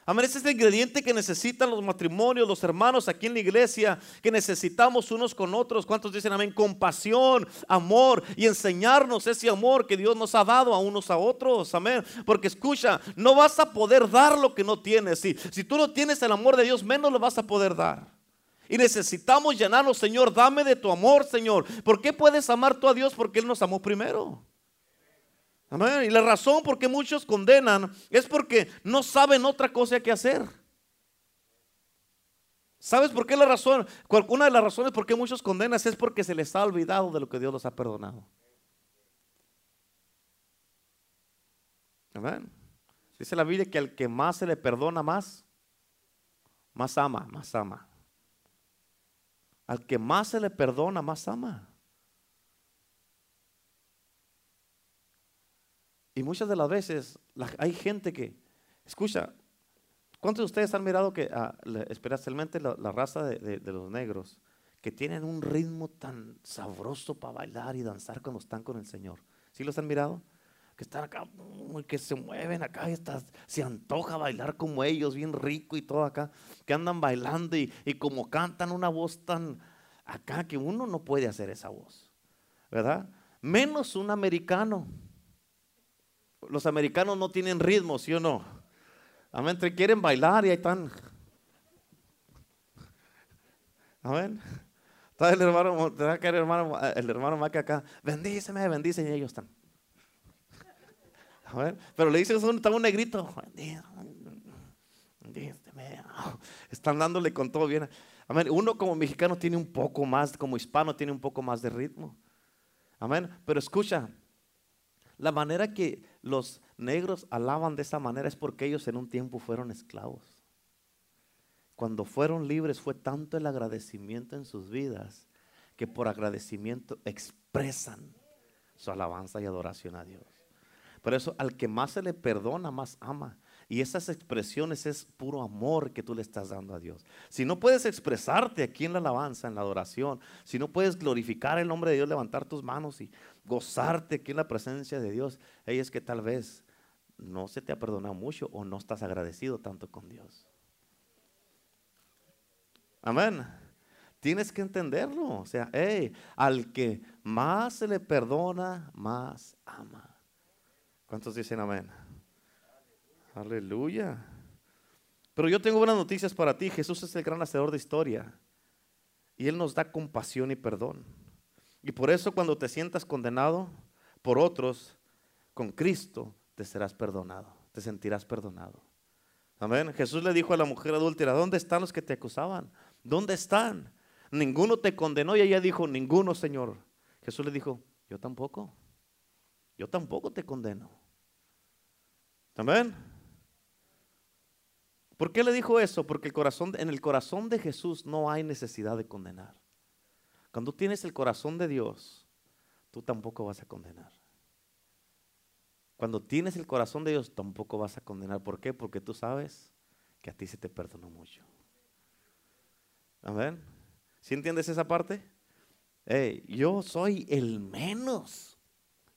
Amén, ese es el ingrediente que necesitan los matrimonios, los hermanos aquí en la iglesia, que necesitamos unos con otros. ¿Cuántos dicen amén? Compasión, amor y enseñarnos ese amor que Dios nos ha dado a unos a otros. Amén. Porque escucha, no vas a poder dar lo que no tienes. Si, si tú no tienes el amor de Dios, menos lo vas a poder dar. Y necesitamos llenarnos, Señor, dame de tu amor, Señor. ¿Por qué puedes amar tú a Dios? Porque Él nos amó primero. Y la razón por qué muchos condenan es porque no saben otra cosa que hacer. ¿Sabes por qué la razón? Una de las razones por qué muchos condenan es porque se les ha olvidado de lo que Dios los ha perdonado. Amén. Dice la Biblia que al que más se le perdona más, más ama, más ama. Al que más se le perdona, más ama. Y muchas de las veces hay gente que, escucha, ¿cuántos de ustedes han mirado que, ah, especialmente la, raza de, los negros, que tienen un ritmo tan sabroso para bailar y danzar cuando están con el Señor? ¿Sí los han mirado? Que están acá, que se mueven acá, y se antoja bailar como ellos, bien rico y todo acá, que andan bailando y, y como cantan una voz tan acá que uno no puede hacer esa voz, ¿verdad? Menos un americano los americanos no tienen ritmo, ¿sí o no? Amén, quieren bailar y ahí están. Amén. Está el hermano, el hermano, el hermano Maca acá, bendíceme, bendíceme, y ellos están. Amén. Pero le dicen, está un negrito, bendíceme. Están dándole con todo bien. Amén. Uno como mexicano tiene un poco más, como hispano tiene un poco más de ritmo. Amén. Pero escucha, la manera que los negros alaban de esa manera es porque ellos en un tiempo fueron esclavos. Cuando fueron libres fue tanto el agradecimiento en sus vidas que por agradecimiento expresan su alabanza y adoración a Dios. Por eso al que más se le perdona, más ama. Y esas expresiones es puro amor que tú le estás dando a Dios. Si no puedes expresarte aquí en la alabanza, en la adoración, si no puedes glorificar el nombre de Dios, levantar tus manos y gozarte aquí en la presencia de Dios, ahí es que tal vez no se te ha perdonado mucho o no estás agradecido tanto con Dios. Amén. Tienes que entenderlo. O sea, hey, al que más se le perdona, más ama. ¿Cuántos dicen amén? Aleluya. Pero yo tengo buenas noticias para ti. Jesús es el gran hacedor de historia. Y Él nos da compasión y perdón. Y por eso cuando te sientas condenado por otros, con Cristo te serás perdonado. te sentirás perdonado. Amén. Jesús le dijo a la mujer adúltera, ¿dónde están los que te acusaban? ¿Dónde están? Ninguno te condenó y ella dijo, ninguno, Señor. Jesús le dijo, yo tampoco. Yo tampoco te condeno. Amén. ¿Por qué le dijo eso? Porque el corazón, en el corazón de Jesús no hay necesidad de condenar. Cuando tienes el corazón de Dios, tú tampoco vas a condenar. Cuando tienes el corazón de Dios, tampoco vas a condenar. ¿Por qué? Porque tú sabes que a ti se te perdonó mucho. Amén. ¿Sí entiendes esa parte? yo soy el menos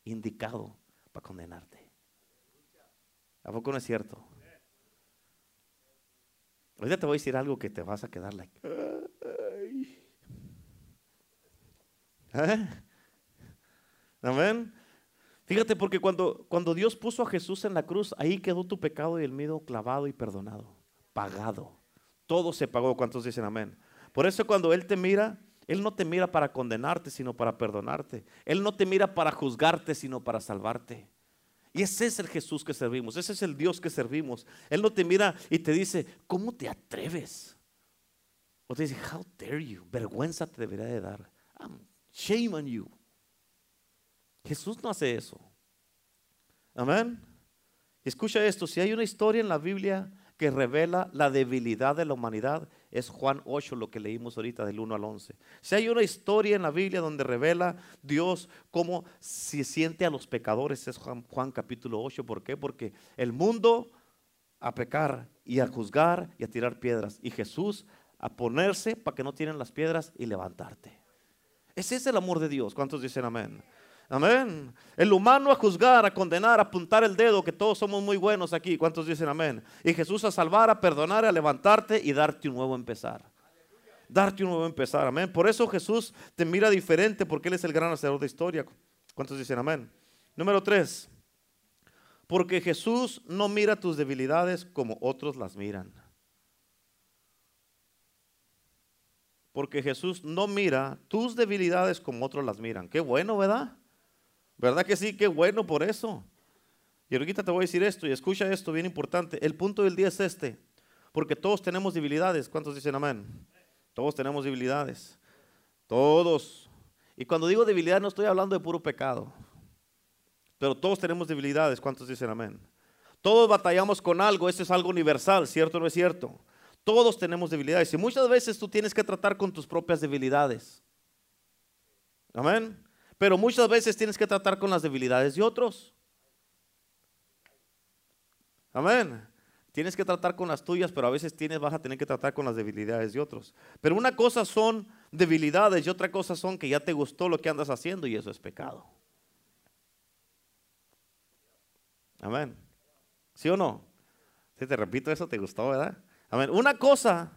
indicado para condenarte. ¿A poco no es cierto? Ahorita te voy a decir algo que te vas a quedar like. ¿Eh? Amén. Fíjate, porque cuando, cuando Dios puso a Jesús en la cruz, ahí quedó tu pecado y el miedo clavado y perdonado, pagado. Todo se pagó. ¿Cuántos dicen amén? Por eso cuando Él te mira, Él no te mira para condenarte, sino para perdonarte. Él no te mira para juzgarte, sino para salvarte. Y ese es el Jesús que servimos, ese es el Dios que servimos. Él no te mira y te dice, ¿cómo te atreves? O te dice, how dare you? Vergüenza te debería de dar. shame on you. Jesús no hace eso. Amén. Escucha esto, si hay una historia en la Biblia que revela la debilidad de la humanidad, es Juan 8, lo que leímos ahorita del 1 al 11. Si hay una historia en la Biblia donde revela Dios cómo se siente a los pecadores, es Juan, capítulo 8. ¿Por qué? Porque el mundo a pecar y a juzgar y a tirar piedras. Y Jesús a ponerse para que no tienen las piedras y levantarte. Ese es el amor de Dios. ¿Cuántos dicen amén? Amén. El humano a juzgar, a condenar, a apuntar el dedo, que todos somos muy buenos aquí. ¿Cuántos dicen amén? Y Jesús a salvar, a perdonar, a levantarte y darte un nuevo empezar. Darte un nuevo empezar. Amén. Por eso Jesús te mira diferente porque Él es el gran hacedor de historia. ¿Cuántos dicen amén? Número tres. Porque Jesús no mira tus debilidades como otros las miran. Porque Jesús no mira tus debilidades como otros las miran. Qué bueno, ¿verdad? ¿Verdad que sí? Qué bueno por eso. Y ahorita te voy a decir esto y escucha esto, bien importante. El punto del día es este, porque todos tenemos debilidades. ¿Cuántos dicen amén? Todos tenemos debilidades. Todos. Y cuando digo debilidad no estoy hablando de puro pecado. Pero todos tenemos debilidades. ¿Cuántos dicen amén? Todos batallamos con algo. Eso es algo universal, ¿cierto o no es cierto? Todos tenemos debilidades. Y muchas veces tú tienes que tratar con tus propias debilidades. Amén. Pero muchas veces tienes que tratar con las debilidades de otros. Amén. Tienes que tratar con las tuyas, pero a veces tienes, vas a tener que tratar con las debilidades de otros. Pero una cosa son debilidades y otra cosa son que ya te gustó lo que andas haciendo y eso es pecado. Amén. ¿Sí o no? Si te repito eso, te gustó, ¿verdad? Amén. Una cosa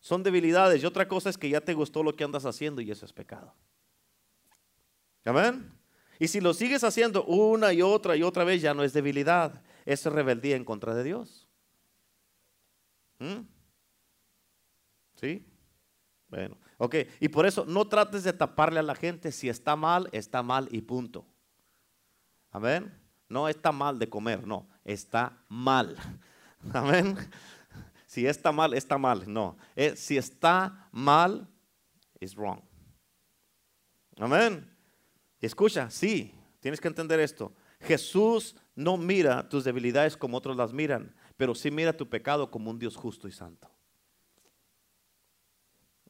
son debilidades y otra cosa es que ya te gustó lo que andas haciendo y eso es pecado. Amén. Y si lo sigues haciendo una y otra y otra vez, ya no es debilidad, es rebeldía en contra de Dios. ¿Mm? ¿Sí? Bueno, ok. Y por eso no trates de taparle a la gente. Si está mal, está mal y punto. Amén. No está mal de comer, no. Está mal. Amén. Si está mal, está mal. No. Eh, si está mal, es wrong. Amén. Escucha, sí, tienes que entender esto. Jesús no mira tus debilidades como otros las miran, pero sí mira tu pecado como un Dios justo y santo.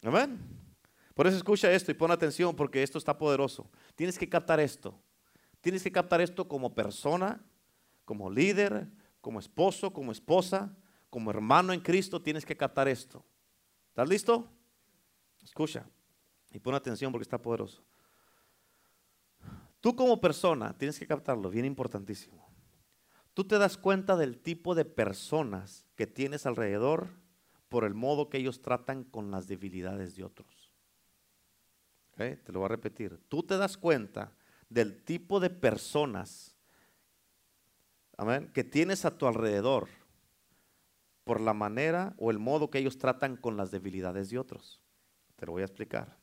Amén. Por eso escucha esto y pon atención porque esto está poderoso. Tienes que captar esto. Tienes que captar esto como persona, como líder, como esposo, como esposa, como hermano en Cristo. Tienes que captar esto. ¿Estás listo? Escucha y pon atención porque está poderoso. Tú como persona, tienes que captarlo, bien importantísimo. Tú te das cuenta del tipo de personas que tienes alrededor por el modo que ellos tratan con las debilidades de otros. Te lo voy a repetir. Tú te das cuenta del tipo de personas que tienes a tu alrededor por la manera o el modo que ellos tratan con las debilidades de otros. Te lo voy a explicar.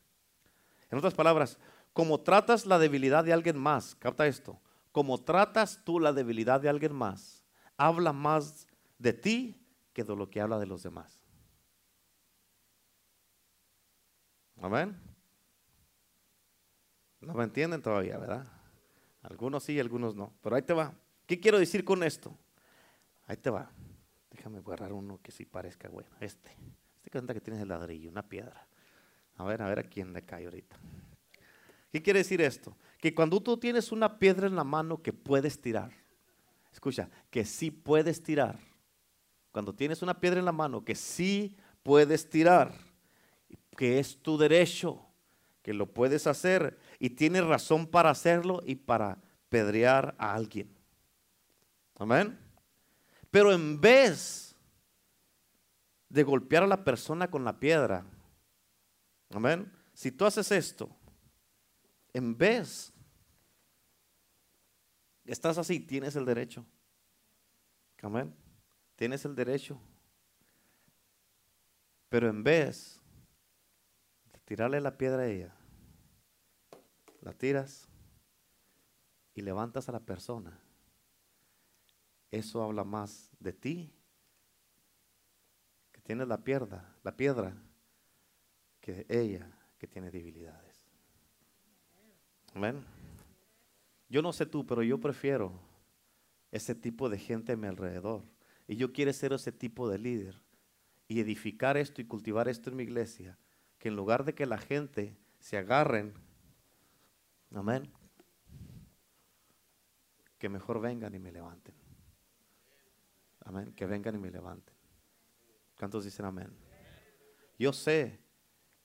En otras palabras, como tratas la debilidad de alguien más, capta esto, como tratas tú la debilidad de alguien más, habla más de ti que de lo que habla de los demás. Amén. No me entienden todavía, ¿verdad? Algunos sí, algunos no. Pero ahí te va. ¿Qué quiero decir con esto? Ahí te va. Déjame agarrar uno que sí parezca bueno. Este. Este cuenta que tienes el ladrillo, una piedra. A ver, a ver a quién le cae ahorita. ¿Qué quiere decir esto? Que cuando tú tienes una piedra en la mano que puedes tirar, escucha, que sí puedes tirar. Cuando tienes una piedra en la mano que sí puedes tirar, que es tu derecho, que lo puedes hacer y tienes razón para hacerlo y para pedrear a alguien. Amén. Pero en vez de golpear a la persona con la piedra, amén, si tú haces esto, en vez, estás así, tienes el derecho. Amén. Tienes el derecho. Pero en vez de tirarle la piedra a ella, la tiras y levantas a la persona. Eso habla más de ti, que tienes la piedra, la piedra, que ella que tiene debilidades. Amén. Yo no sé tú, pero yo prefiero ese tipo de gente a mi alrededor. Y yo quiero ser ese tipo de líder y edificar esto y cultivar esto en mi iglesia, que en lugar de que la gente se agarren, amén, que mejor vengan y me levanten. Amén, que vengan y me levanten. ¿Cuántos dicen amén? Yo sé,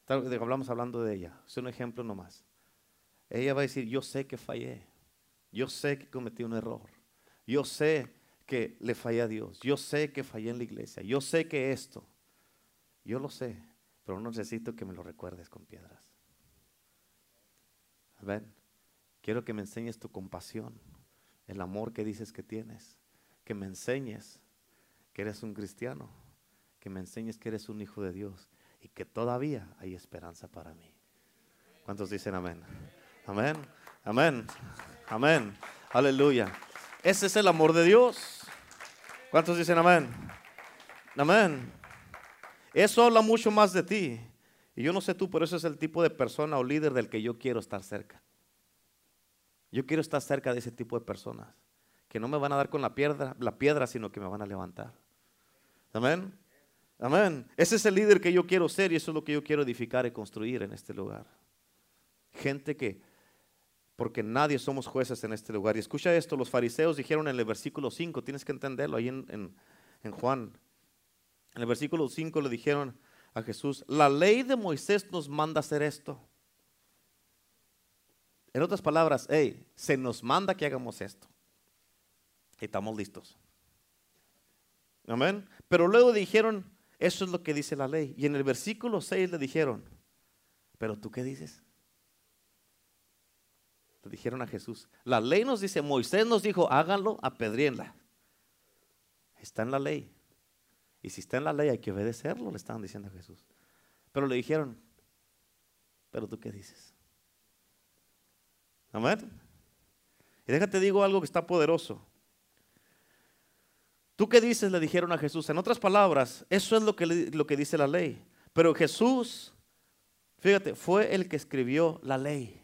hablamos hablando de ella, es un ejemplo nomás. Ella va a decir, yo sé que fallé, yo sé que cometí un error, yo sé que le fallé a Dios, yo sé que fallé en la iglesia, yo sé que esto, yo lo sé, pero no necesito que me lo recuerdes con piedras. Amén. Quiero que me enseñes tu compasión, el amor que dices que tienes, que me enseñes que eres un cristiano, que me enseñes que eres un hijo de Dios y que todavía hay esperanza para mí. ¿Cuántos dicen amén? Amén, amén, amén, aleluya. Ese es el amor de Dios. ¿Cuántos dicen amén? Amén. Eso habla mucho más de ti. Y yo no sé tú, pero ese es el tipo de persona o líder del que yo quiero estar cerca. Yo quiero estar cerca de ese tipo de personas que no me van a dar con la piedra, la piedra, sino que me van a levantar. Amén. Amén. Ese es el líder que yo quiero ser y eso es lo que yo quiero edificar y construir en este lugar. Gente que, porque nadie somos jueces en este lugar. Y escucha esto, los fariseos dijeron en el versículo 5, tienes que entenderlo ahí en, Juan. En el versículo 5 le dijeron a Jesús, la ley de Moisés nos manda hacer esto. En otras palabras, hey, se nos manda que hagamos esto. Y estamos listos. Amén. Pero luego dijeron, eso es lo que dice la ley. Y en el versículo 6 le dijeron, pero tú qué dices? Le dijeron a Jesús, la ley nos dice, Moisés nos dijo, háganlo, apedrienla. Está en la ley. Y si está en la ley hay que obedecerlo, le estaban diciendo a Jesús. Pero le dijeron, pero tú qué dices? Amén. Y déjate digo algo que está poderoso. ¿Tú qué dices? Le dijeron a Jesús. En otras palabras, eso es lo que, lo que dice la ley. Pero Jesús, fíjate, fue el que escribió la ley.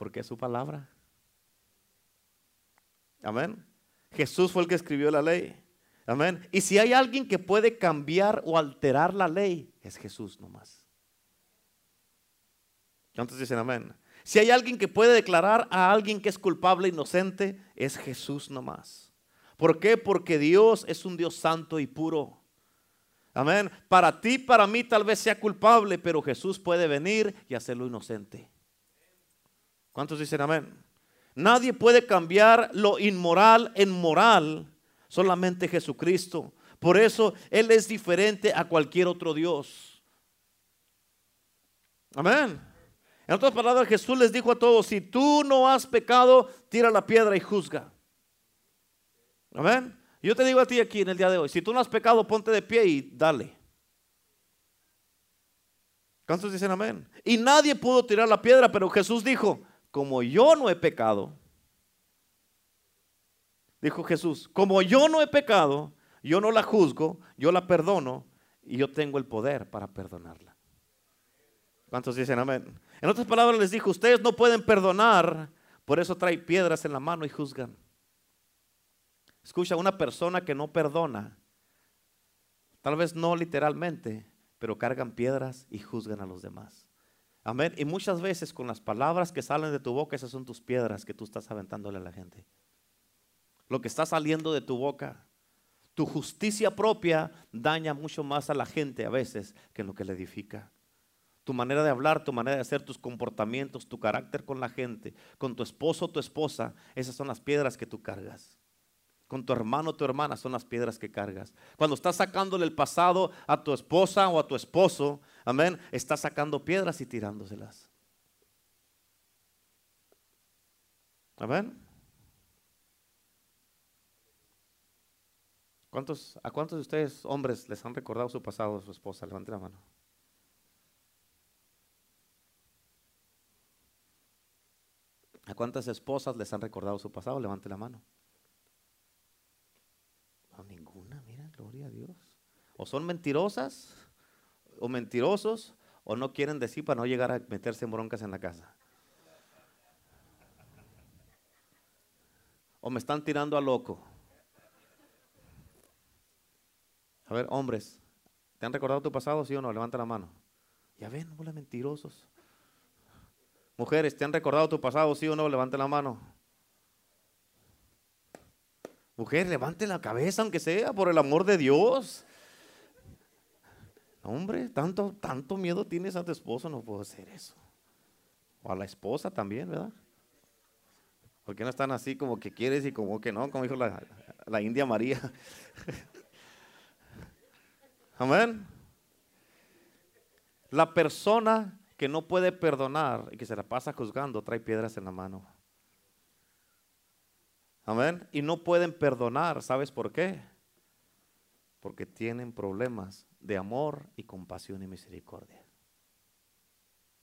Porque es su palabra. Amén. Jesús fue el que escribió la ley. Amén. Y si hay alguien que puede cambiar o alterar la ley, es Jesús nomás. ¿Cuántos dicen amén? Si hay alguien que puede declarar a alguien que es culpable e inocente, es Jesús nomás. ¿Por qué? Porque Dios es un Dios santo y puro. Amén. Para ti, para mí tal vez sea culpable, pero Jesús puede venir y hacerlo inocente. ¿Cuántos dicen amén? Nadie puede cambiar lo inmoral en moral, solamente Jesucristo. Por eso Él es diferente a cualquier otro Dios. Amén. En otras palabras, Jesús les dijo a todos, si tú no has pecado, tira la piedra y juzga. Amén. Yo te digo a ti aquí en el día de hoy, si tú no has pecado, ponte de pie y dale. ¿Cuántos dicen amén? Y nadie pudo tirar la piedra, pero Jesús dijo, como yo no he pecado, Dijo Jesús, como yo no he pecado, yo no la juzgo, yo la perdono y yo tengo el poder para perdonarla. ¿Cuántos dicen amén? En otras palabras les dijo, ustedes no pueden perdonar, por eso trae piedras en la mano y juzgan. Escucha, una persona que no perdona, tal vez no literalmente, pero cargan piedras y juzgan a los demás. Amén. Y muchas veces con las palabras que salen de tu boca, esas son tus piedras que tú estás aventándole a la gente. Lo que está saliendo de tu boca, tu justicia propia daña mucho más a la gente a veces que lo que le edifica. Tu manera de hablar, tu manera de hacer, tus comportamientos, tu carácter con la gente, con tu esposo o tu esposa, esas son las piedras que tú cargas. Con tu hermano o tu hermana son las piedras que cargas. Cuando estás sacándole el pasado a tu esposa o a tu esposo, amén, estás sacando piedras y tirándoselas. Amén. ¿Cuántos, ¿A cuántos de ustedes, hombres, les han recordado su pasado a su esposa? Levante la mano. ¿A cuántas esposas les han recordado su pasado? Levante la mano. No, ninguna, mira, gloria a Dios. O son mentirosas, o mentirosos, o no quieren decir para no llegar a meterse en broncas en la casa. O me están tirando a loco. A ver, hombres, ¿te han recordado tu pasado, sí o no? Levanta la mano. Ya ven, hola mentirosos. Mujeres, ¿te han recordado tu pasado, sí o no? Levante la mano. Mujer, levante la cabeza, aunque sea, por el amor de Dios. Hombre, tanto, tanto miedo tienes a tu esposo, no puedo hacer eso. O a la esposa también, ¿verdad? ¿Por qué no están así como que quieres y como que no? Como dijo la, la India María. Amén. La persona que no puede perdonar y que se la pasa juzgando trae piedras en la mano. Amén. Y no pueden perdonar, ¿sabes por qué? Porque tienen problemas de amor y compasión y misericordia.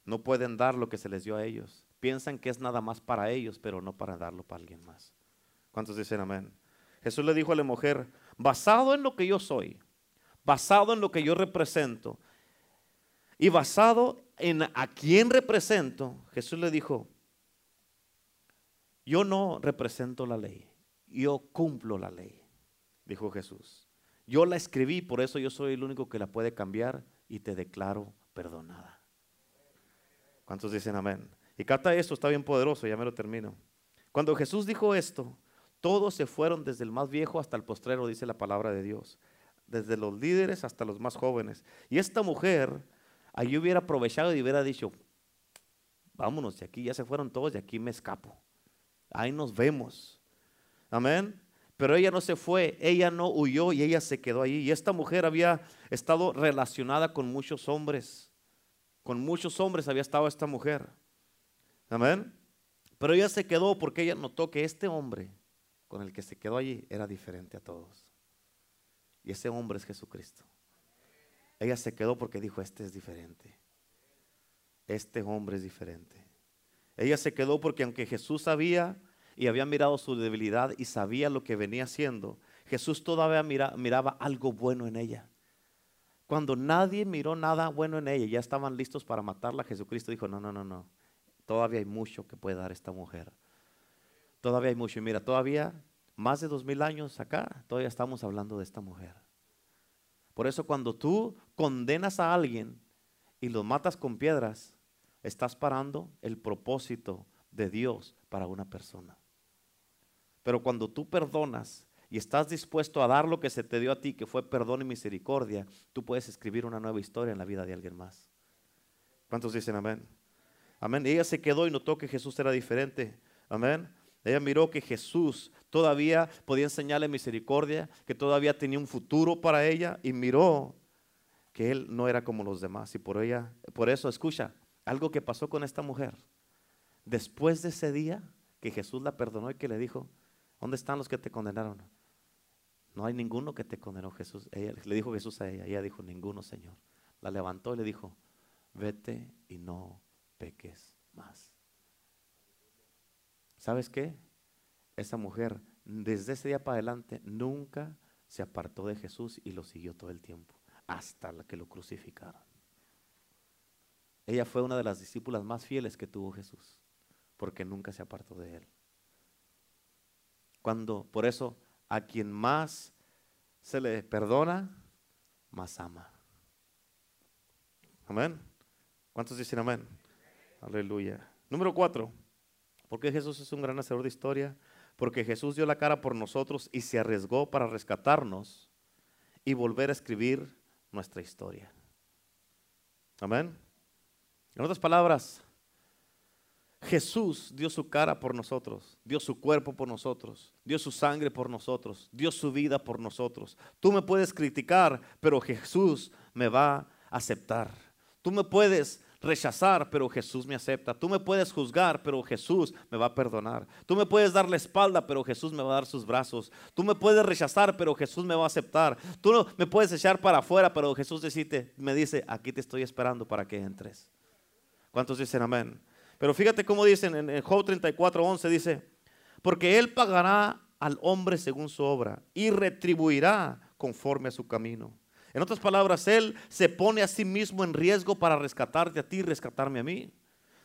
No pueden dar lo que se les dio a ellos. Piensan que es nada más para ellos, pero no para darlo para alguien más. ¿Cuántos dicen amén? Jesús le dijo a la mujer, basado en lo que yo soy, basado en lo que yo represento y basado en a quién represento, Jesús le dijo, yo no represento la ley, yo cumplo la ley, dijo Jesús. Yo la escribí, por eso yo soy el único que la puede cambiar y te declaro perdonada. ¿Cuántos dicen amén? Y cata esto, está bien poderoso, ya me lo termino. Cuando Jesús dijo esto, todos se fueron desde el más viejo hasta el postrero, dice la palabra de Dios desde los líderes hasta los más jóvenes. Y esta mujer, ahí hubiera aprovechado y hubiera dicho, vámonos de aquí, ya se fueron todos, de aquí me escapo. Ahí nos vemos. Amén. Pero ella no se fue, ella no huyó y ella se quedó ahí. Y esta mujer había estado relacionada con muchos hombres. Con muchos hombres había estado esta mujer. Amén. Pero ella se quedó porque ella notó que este hombre con el que se quedó allí era diferente a todos. Y ese hombre es Jesucristo. Ella se quedó porque dijo, este es diferente. Este hombre es diferente. Ella se quedó porque aunque Jesús sabía y había mirado su debilidad y sabía lo que venía haciendo, Jesús todavía miraba algo bueno en ella. Cuando nadie miró nada bueno en ella, ya estaban listos para matarla, Jesucristo dijo, no, no, no, no. Todavía hay mucho que puede dar esta mujer. Todavía hay mucho. Y mira, todavía más de dos mil años acá, todavía estamos hablando de esta mujer. Por eso cuando tú condenas a alguien y lo matas con piedras, estás parando el propósito de Dios para una persona. Pero cuando tú perdonas y estás dispuesto a dar lo que se te dio a ti, que fue perdón y misericordia, tú puedes escribir una nueva historia en la vida de alguien más. ¿Cuántos dicen amén? Amén. ella se quedó y notó que Jesús era diferente. Amén. Ella miró que Jesús todavía podía enseñarle misericordia, que todavía tenía un futuro para ella y miró que él no era como los demás y por ella, por eso escucha, algo que pasó con esta mujer. Después de ese día que Jesús la perdonó y que le dijo, ¿dónde están los que te condenaron? No hay ninguno que te condenó Jesús. Ella, le dijo Jesús a ella, ella dijo, ninguno, Señor. La levantó y le dijo, vete y no peques más. ¿Sabes qué? Esa mujer desde ese día para adelante nunca se apartó de Jesús y lo siguió todo el tiempo, hasta la que lo crucificaron. Ella fue una de las discípulas más fieles que tuvo Jesús, porque nunca se apartó de él. Cuando, por eso, a quien más se le perdona, más ama. Amén. ¿Cuántos dicen amén? Aleluya. Número cuatro. Porque Jesús es un gran hacedor de historia. Porque Jesús dio la cara por nosotros y se arriesgó para rescatarnos y volver a escribir nuestra historia. Amén. En otras palabras, Jesús dio su cara por nosotros, dio su cuerpo por nosotros, dio su sangre por nosotros, dio su vida por nosotros. Tú me puedes criticar, pero Jesús me va a aceptar. Tú me puedes rechazar, pero Jesús me acepta. Tú me puedes juzgar, pero Jesús me va a perdonar. Tú me puedes dar la espalda, pero Jesús me va a dar sus brazos. Tú me puedes rechazar, pero Jesús me va a aceptar. Tú me puedes echar para afuera, pero Jesús me dice, aquí te estoy esperando para que entres. ¿Cuántos dicen amén? Pero fíjate cómo dicen en, Job 34, 11, dice, porque Él pagará al hombre según su obra y retribuirá conforme a su camino. En otras palabras, Él se pone a sí mismo en riesgo para rescatarte a ti y rescatarme a mí.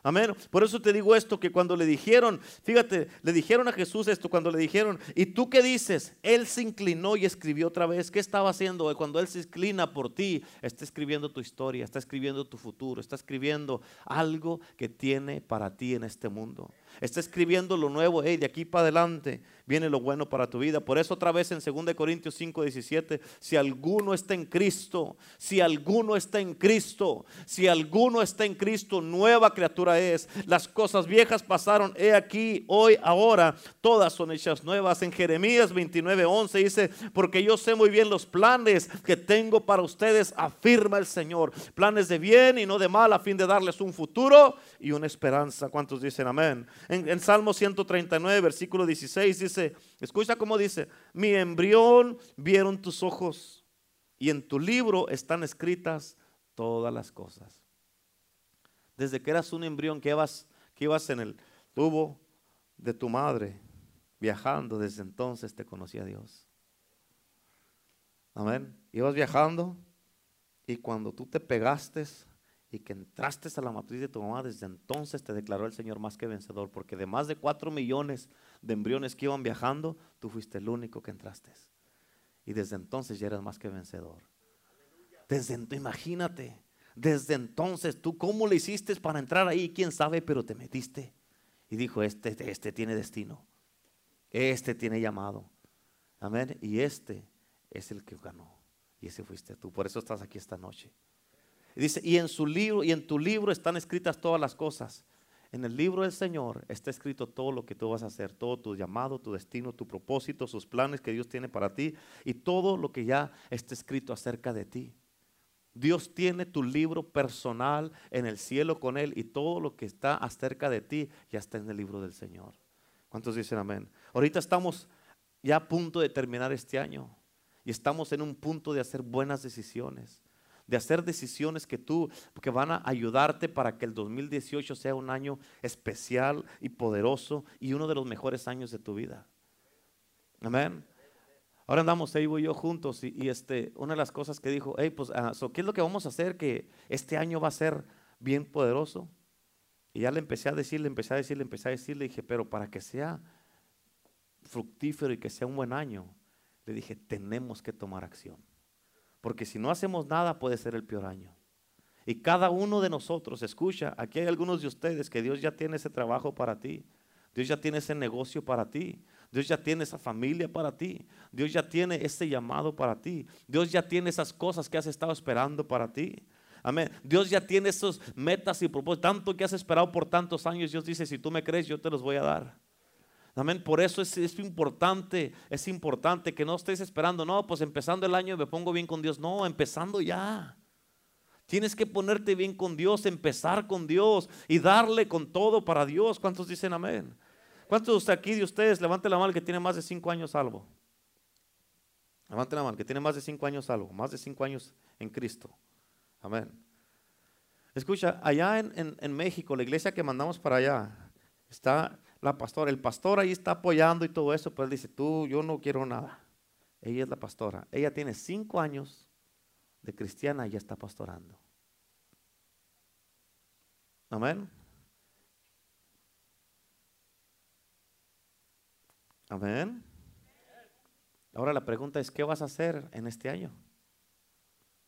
Amén. Por eso te digo esto, que cuando le dijeron, fíjate, le dijeron a Jesús esto, cuando le dijeron, ¿y tú qué dices? Él se inclinó y escribió otra vez. ¿Qué estaba haciendo? Cuando Él se inclina por ti, está escribiendo tu historia, está escribiendo tu futuro, está escribiendo algo que tiene para ti en este mundo. Está escribiendo lo nuevo, de aquí para adelante viene lo bueno para tu vida. Por eso otra vez en 2 Corintios 5, 17, si alguno está en Cristo, si alguno está en Cristo, si alguno está en Cristo, nueva criatura es. Las cosas viejas pasaron, he aquí, hoy, ahora, todas son hechas nuevas. En Jeremías 29, 11 dice, porque yo sé muy bien los planes que tengo para ustedes, afirma el Señor. Planes de bien y no de mal, a fin de darles un futuro y una esperanza. ¿Cuántos dicen amén? En, en Salmo 139, versículo 16 dice, escucha cómo dice, mi embrión vieron tus ojos y en tu libro están escritas todas las cosas. Desde que eras un embrión que ibas, que ibas en el tubo de tu madre, viajando, desde entonces te conocía Dios. Amén. Ibas viajando y cuando tú te pegaste y que entraste a la matriz de tu mamá, desde entonces te declaró el Señor más que vencedor, porque de más de cuatro millones de embriones que iban viajando, tú fuiste el único que entraste. Y desde entonces ya eras más que vencedor. Desde imagínate, desde entonces tú cómo le hiciste para entrar ahí, quién sabe, pero te metiste. Y dijo, este, este tiene destino, este tiene llamado. Amén. Y este es el que ganó. Y ese fuiste tú. Por eso estás aquí esta noche. Y dice, y en su libro, y en tu libro están escritas todas las cosas. En el libro del Señor está escrito todo lo que tú vas a hacer, todo tu llamado, tu destino, tu propósito, sus planes que Dios tiene para ti y todo lo que ya está escrito acerca de ti. Dios tiene tu libro personal en el cielo con Él y todo lo que está acerca de ti ya está en el libro del Señor. ¿Cuántos dicen amén? Ahorita estamos ya a punto de terminar este año y estamos en un punto de hacer buenas decisiones de hacer decisiones que tú, que van a ayudarte para que el 2018 sea un año especial y poderoso y uno de los mejores años de tu vida. Amén. Ahora andamos Evo y yo juntos y, este, una de las cosas que dijo, hey, pues, ah, ¿qué es lo que vamos a hacer que este año va a ser bien poderoso? Y ya le empecé a decir, le empecé a decir, le empecé a decir, le dije, pero para que sea fructífero y que sea un buen año, le dije, tenemos que tomar acción. Porque si no hacemos nada puede ser el peor año. Y cada uno de nosotros, escucha, aquí hay algunos de ustedes que Dios ya tiene ese trabajo para ti. Dios ya tiene ese negocio para ti. Dios ya tiene esa familia para ti. Dios ya tiene ese llamado para ti. Dios ya tiene esas cosas que has estado esperando para ti. Amén. Dios ya tiene esos metas y propósitos. Tanto que has esperado por tantos años. Dios dice, si tú me crees, yo te los voy a dar. Amén. Por eso es, importante, es importante que no estés esperando, no, pues empezando el año me pongo bien con Dios. No, empezando ya. Tienes que ponerte bien con Dios, empezar con Dios y darle con todo para Dios. ¿Cuántos dicen amén? ¿Cuántos de aquí de ustedes levante la mano que tiene más de cinco años salvo? Levante la mano que tiene más de cinco años salvo, más de cinco años en Cristo. Amén. Escucha, allá en México, la iglesia que mandamos para allá, está la pastora. El pastor ahí está apoyando y todo eso, él dice, tú, yo no quiero nada. Ella es la pastora. Ella tiene cinco años de cristiana y ya está pastorando. Amén. Amén. Ahora la pregunta es, ¿qué vas a hacer en este año?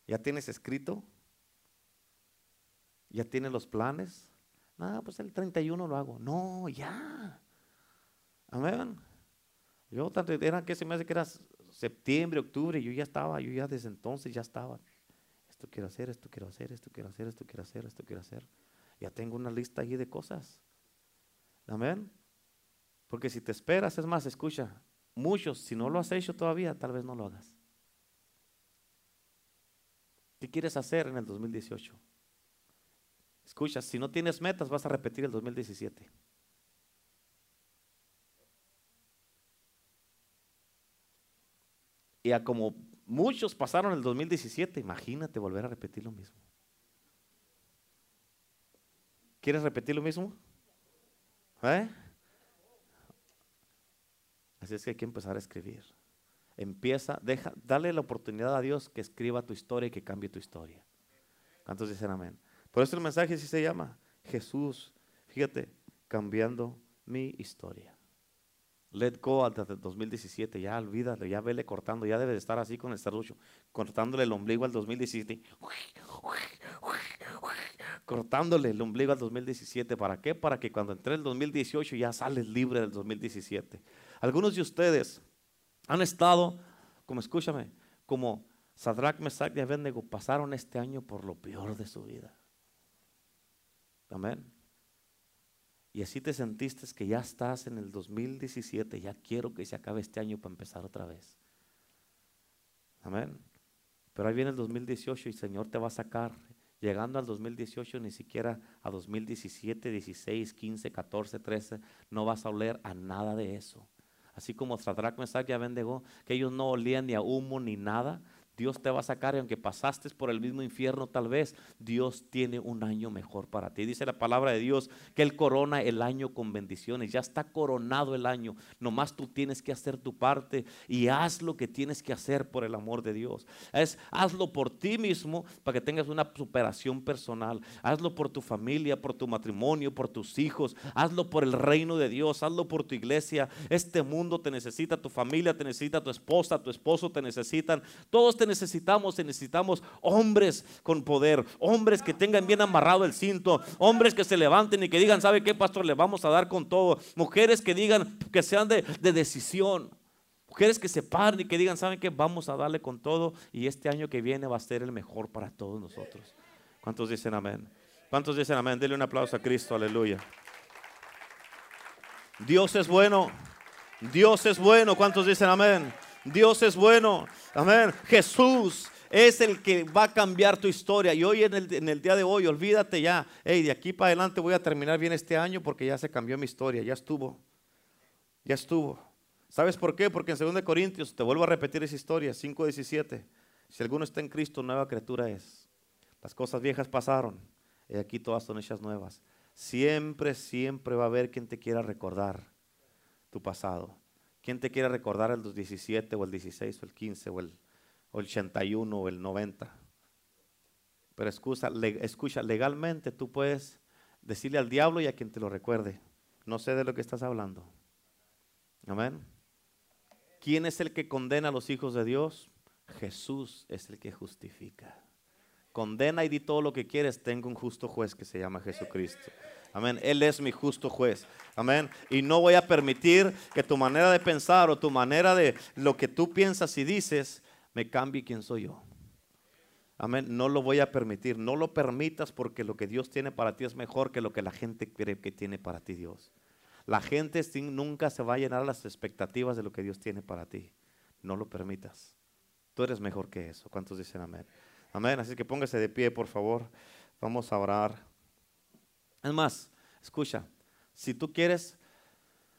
¿Ya tienes escrito? ¿Ya tienes los planes? No, pues el 31 lo hago. No, ya. Amén. Yo era que se me hace que era septiembre, octubre, yo ya estaba, yo ya desde entonces ya estaba. Esto quiero hacer, esto quiero hacer, esto quiero hacer, esto quiero hacer, esto quiero hacer. Ya tengo una lista ahí de cosas. Amén. Porque si te esperas, es más, escucha, muchos, si no lo has hecho todavía, tal vez no lo hagas. ¿Qué quieres hacer en el 2018? Escucha, si no tienes metas, vas a repetir el 2017. Y a como muchos pasaron el 2017, imagínate volver a repetir lo mismo. ¿Quieres repetir lo mismo? ¿Eh? Así es que hay que empezar a escribir. Empieza, deja, dale la oportunidad a Dios que escriba tu historia y que cambie tu historia. ¿Cuántos dicen amén? Por eso el mensaje sí se llama Jesús, fíjate, cambiando mi historia. Let go hasta 2017, ya olvídalo, ya vele cortando, ya debe de estar así con el serrucho, cortándole el ombligo al 2017. Cortándole el ombligo al 2017. ¿Para qué? Para que cuando entre el 2018 ya sales libre del 2017. Algunos de ustedes han estado, como escúchame, como Sadrach, Mesach y Abednego pasaron este año por lo peor de su vida. Amén. Y así te sentiste que ya estás en el 2017, ya quiero que se acabe este año para empezar otra vez. Amén. Pero ahí viene el 2018 y el Señor te va a sacar. Llegando al 2018, ni siquiera a 2017, 16, 15, 14, 13, no vas a oler a nada de eso así como Sadrach, Mesach y Abednego, que ellos no olían ni a humo ni nada, Dios te va a sacar y aunque pasaste por el mismo infierno tal vez, Dios tiene un año mejor para ti. Dice la palabra de Dios que Él corona el año con bendiciones. Ya está coronado el año. Nomás tú tienes que hacer tu parte y haz lo que tienes que hacer por el amor de Dios. Hazlo por ti mismo para que tengas una superación personal. Hazlo por tu familia, por tu matrimonio, por tus hijos. Hazlo por el reino de Dios. Hazlo por tu iglesia. Este mundo te necesita, tu familia te necesita, tu esposa, tu esposo te necesitan. Todos necesitamos, necesitamos hombres con poder, hombres que tengan bien amarrado el cinto, hombres que se levanten y que digan, ¿sabe qué, pastor? Le vamos a dar con todo. Mujeres que digan, que sean de, decisión. Mujeres que se paren y que digan, ¿saben qué? Vamos a darle con todo y este año que viene va a ser el mejor para todos nosotros. ¿Cuántos dicen amén? ¿Cuántos dicen amén? Dele un aplauso a Cristo, aleluya. Dios es bueno. Dios es bueno. ¿Cuántos dicen amén? Dios es bueno. Amén. Jesús es el que va a cambiar tu historia. Y hoy en el, día de hoy, olvídate ya. Hey, de aquí para adelante voy a terminar bien este año porque ya se cambió mi historia. Ya estuvo. Ya estuvo. ¿Sabes por qué? Porque en 2 Corintios, te vuelvo a repetir esa historia, 5.17. Si alguno está en Cristo, nueva criatura es. Las cosas viejas pasaron. Y aquí todas son hechas nuevas. Siempre, siempre va a haber quien te quiera recordar tu pasado. ¿Quién te quiere recordar el 17 o el 16 o el 15 o el, 81 o el 90? Pero escucha, escucha, legalmente tú puedes decirle al diablo y a quien te lo recuerde. No sé de lo que estás hablando. Amén. ¿Quién es el que condena a los hijos de Dios? Jesús es el que justifica. Condena y di todo lo que quieres. Tengo un justo juez que se llama Jesucristo. Amén. Él es mi justo juez. Amén. Y no voy a permitir que tu manera de pensar o tu manera de lo que tú piensas y dices me cambie quién soy yo. Amén. No lo voy a permitir. No lo permitas porque lo que Dios tiene para ti es mejor que lo que la gente cree que tiene para ti Dios. La gente nunca se va a llenar las expectativas de lo que Dios tiene para ti. No lo permitas. Tú eres mejor que eso. ¿Cuántos dicen amén? Amén. Así que póngase de pie, por favor. Vamos a orar. Es más, escucha, si tú quieres,